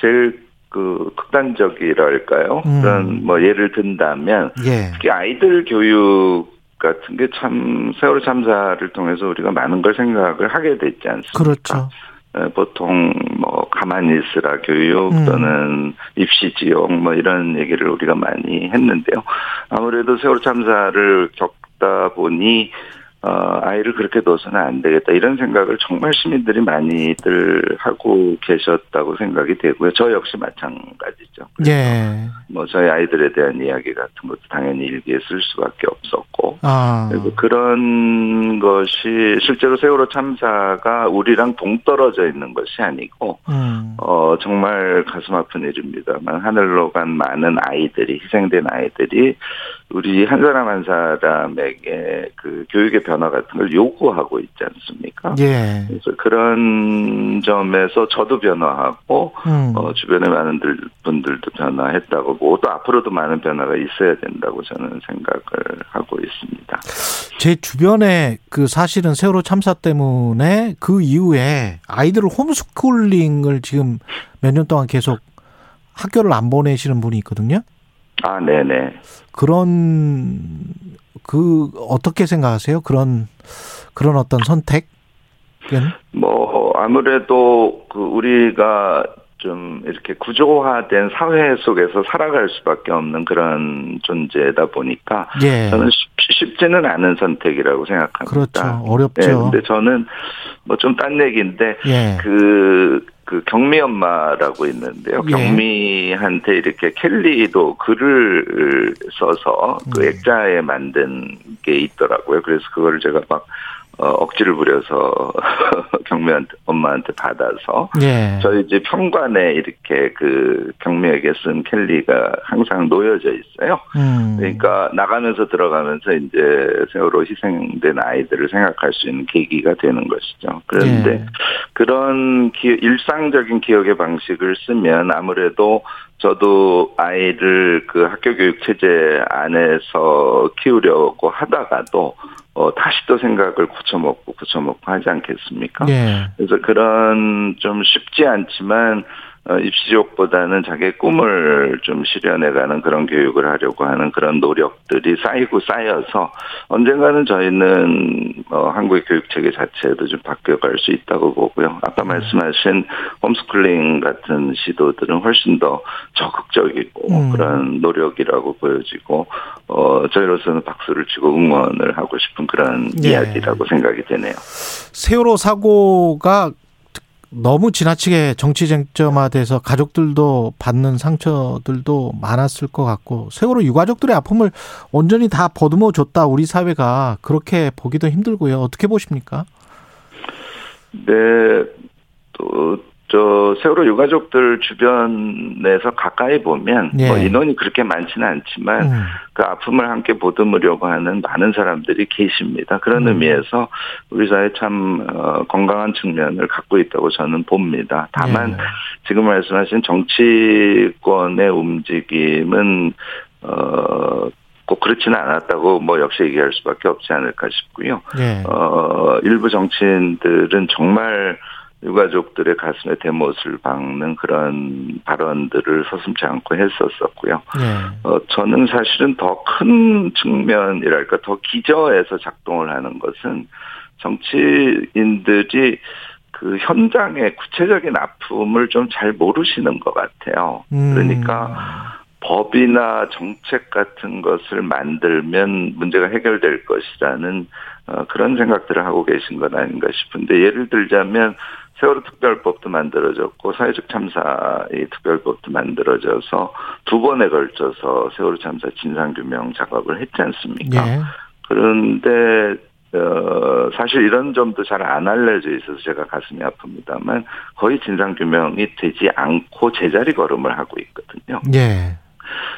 제일 그 극단적이랄까요? 음. 그런 뭐 예를 든다면 예. 특히 아이들 교육 같은 게 참 세월호 참사를 통해서 우리가 많은 걸 생각을 하게 됐지 않습니까? 그렇죠. 보통 뭐 가만히 있으라 교육 음. 또는 입시 지역 뭐 이런 얘기를 우리가 많이 했는데요. 아무래도 세월 참사를 겪다 보니 어, 아이를 그렇게 둬서는 안 되겠다 이런 생각을 정말 시민들이 많이들 하고 계셨다고 생각이 되고요. 저 역시 마찬가지죠. 예. 뭐 저희 아이들에 대한 이야기 같은 것도 당연히 일기에 쓸 수밖에 없었고 아. 그리고 그런 것이 실제로 세월호 참사가 우리랑 동떨어져 있는 것이 아니고 음. 어 정말 가슴 아픈 일입니다만 하늘로 간 많은 아이들이 희생된 아이들이 우리 한 사람 한 사람에게 그 교육의 변화 같은 걸 요구하고 있지 않습니까? 예. 그래서 그런 점에서 저도 변화하고 음. 어, 주변에 많은 분들도 변화했다고 보고 또 앞으로도 많은 변화가 있어야 된다고 저는 생각을 하고 있습니다. 제 주변에 그 사실은 세월호 참사 때문에 그 이후에 아이들을 홈스쿨링을 지금 몇 년 동안 계속 학교를 안 보내시는 분이 있거든요. 아, 네네. 그런 그 어떻게 생각하세요? 그런 그런 어떤 선택? 뭐 아무래도 그 우리가 좀 이렇게 구조화된 사회 속에서 살아갈 수밖에 없는 그런 존재다 보니까 예. 저는 쉽, 지는 않은 선택이라고 생각합니다. 그렇죠. 어렵죠. 네, 근데 저는 뭐 좀 딴 얘기인데 예. 그 그 경미 엄마라고 있는데요. 예. 경미한테 이렇게 켈리도 글을 써서 그 음. 액자에 만든 게 있더라고요. 그래서 그거를 제가 막 어, 억지를 부려서 (laughs) 경미한테 엄마한테 받아서 예. 저희 집 현관에 이렇게 그 경미에게 쓴 켈리가 항상 놓여져 있어요. 음. 그러니까 나가면서 들어가면서 이제 세월호 희생된 아이들을 생각할 수 있는 계기가 되는 것이죠. 그런데 예. 그런 기, 일상적인 기억의 방식을 쓰면 아무래도 저도 아이를 그 학교 교육 체제 안에서 키우려고 하다가도 어, 다시 또 생각을 고쳐먹고 고쳐먹고 하지 않겠습니까? 네. 그래서 그런 좀 쉽지 않지만 어, 입시족보다는 자기의 꿈을 좀 실현해가는 그런 교육을 하려고 하는 그런 노력들이 쌓이고 쌓여서 언젠가는 저희는 어, 한국의 교육 체계 자체도 좀 바뀌어갈 수 있다고 보고요. 아까 음. 말씀하신 홈스쿨링 같은 시도들은 훨씬 더 적극적이고 음. 그런 노력이라고 보여지고 어, 저희로서는 박수를 치고 응원을 하고 싶은 그런 예. 이야기라고 생각이 되네요. 세월호 사고가 너무 지나치게 정치 쟁점화돼서 가족들도 받는 상처들도 많았을 것 같고 세월호 유가족들의 아픔을 온전히 다 버듬어 줬다 우리 사회가 그렇게 보기도 힘들고요. 어떻게 보십니까? 네, 또 저 세월호 유가족들 주변에서 가까이 보면 예. 뭐 인원이 그렇게 많지는 않지만 음. 그 아픔을 함께 보듬으려고 하는 많은 사람들이 계십니다. 그런 음. 의미에서 우리 사회 참 어, 건강한 측면을 갖고 있다고 저는 봅니다. 다만 예. 지금 말씀하신 정치권의 움직임은 어. 꼭 그렇지는 않았다고 뭐 역시 얘기할 수밖에 없지 않을까 싶고요. 예. 어 일부 정치인들은 정말 유가족들의 가슴에 대못을 박는 그런 발언들을 서슴지 않고 했었었고요. 네. 어, 저는 사실은 더 큰 측면이랄까 더 기저에서 작동을 하는 것은 정치인들이 그 현장의 구체적인 아픔을 좀 잘 모르시는 것 같아요. 음. 그러니까 법이나 정책 같은 것을 만들면 문제가 해결될 것이라는 어, 그런 생각들을 하고 계신 건 아닌가 싶은데 예를 들자면 세월호 특별법도 만들어졌고 사회적 참사의 특별법도 만들어져서 두 번에 걸쳐서 세월호 참사 진상 규명 작업을 했지 않습니까? 예. 그런데 어, 사실 이런 점도 잘 안 알려져 있어서 제가 가슴이 아픕니다만 거의 진상 규명이 되지 않고 제자리 걸음을 하고 있거든요. 예.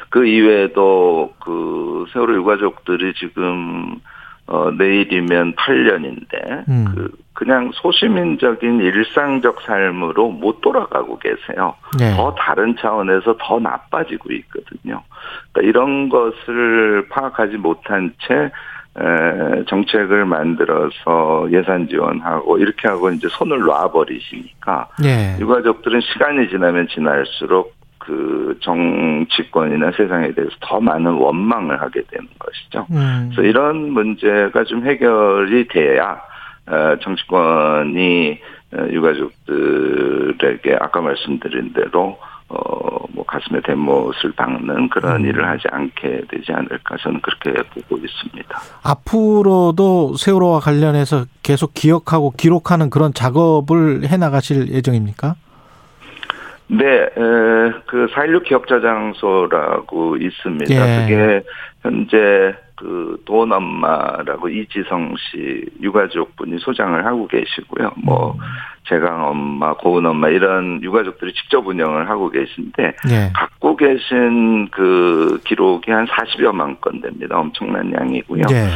그 이외에도 그 세월호 유가족들이 지금 어, 내일이면 8년인데, 음. 그, 그냥 소시민적인 일상적 삶으로 못 돌아가고 계세요. 네. 더 다른 차원에서 더 나빠지고 있거든요. 그러니까 이런 것을 파악하지 못한 채, 에, 정책을 만들어서 예산 지원하고 이렇게 하고 이제 손을 놔버리시니까 네. 유가족들은 시간이 지나면 지날수록 그 정치권이나 세상에 대해서 더 많은 원망을 하게 되는 것이죠. 음. 그래서 이런 문제가 좀 해결이 돼야 어, 정치권이 어, 유가족들에게 아까 말씀드린 대로 어, 뭐, 가슴에 대못을 박는 그런 음. 일을 하지 않게 되지 않을까 저는 그렇게 보고 있습니다. 앞으로도 세월호와 관련해서 계속 기억하고 기록하는 그런 작업을 해 나가실 예정입니까? 네, 에, 그 4.16 기억자장소라고 있습니다. 예. 그게 현재 그 도원엄마라고 이지성 씨 유가족 분이 소장을 하고 계시고요. 뭐 음. 재강 엄마, 고은 엄마 이런 유가족들이 직접 운영을 하고 계신데 예. 갖고 계신 그 기록이 한 40여만 건 됩니다. 엄청난 양이고요. 예.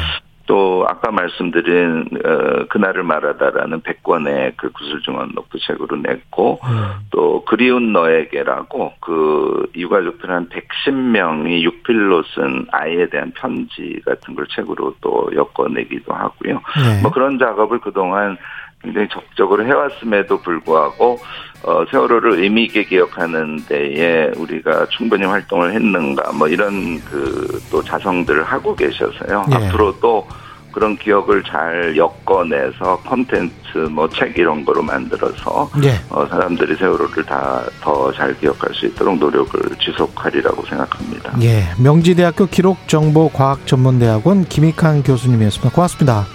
또 아까 말씀드린 어, 그날을 말하다라는 100권의 그 구슬중원 녹두 책으로 냈고 음. 또 그리운 너에게라고 그 유가족들 한 110명이 육필로 쓴 아이에 대한 편지 같은 걸 책으로 또 엮어내기도 하고요. 네. 뭐 그런 작업을 그동안 굉장히 적극적으로 해왔음에도 불구하고 어, 세월호를 의미 있게 기억하는 데에 우리가 충분히 활동을 했는가 뭐 이런 그 또 자성들을 하고 계셔서요. 예. 앞으로 또 그런 기억을 잘 엮어내서 컨텐츠 뭐 책 이런 거로 만들어서 예. 어, 사람들이 세월호를 다 더 잘 기억할 수 있도록 노력을 지속하리라고 생각합니다. 예, 명지대학교 기록정보과학전문대학원 김익환 교수님이었습니다. 고맙습니다.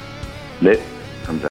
네, 감사합니다.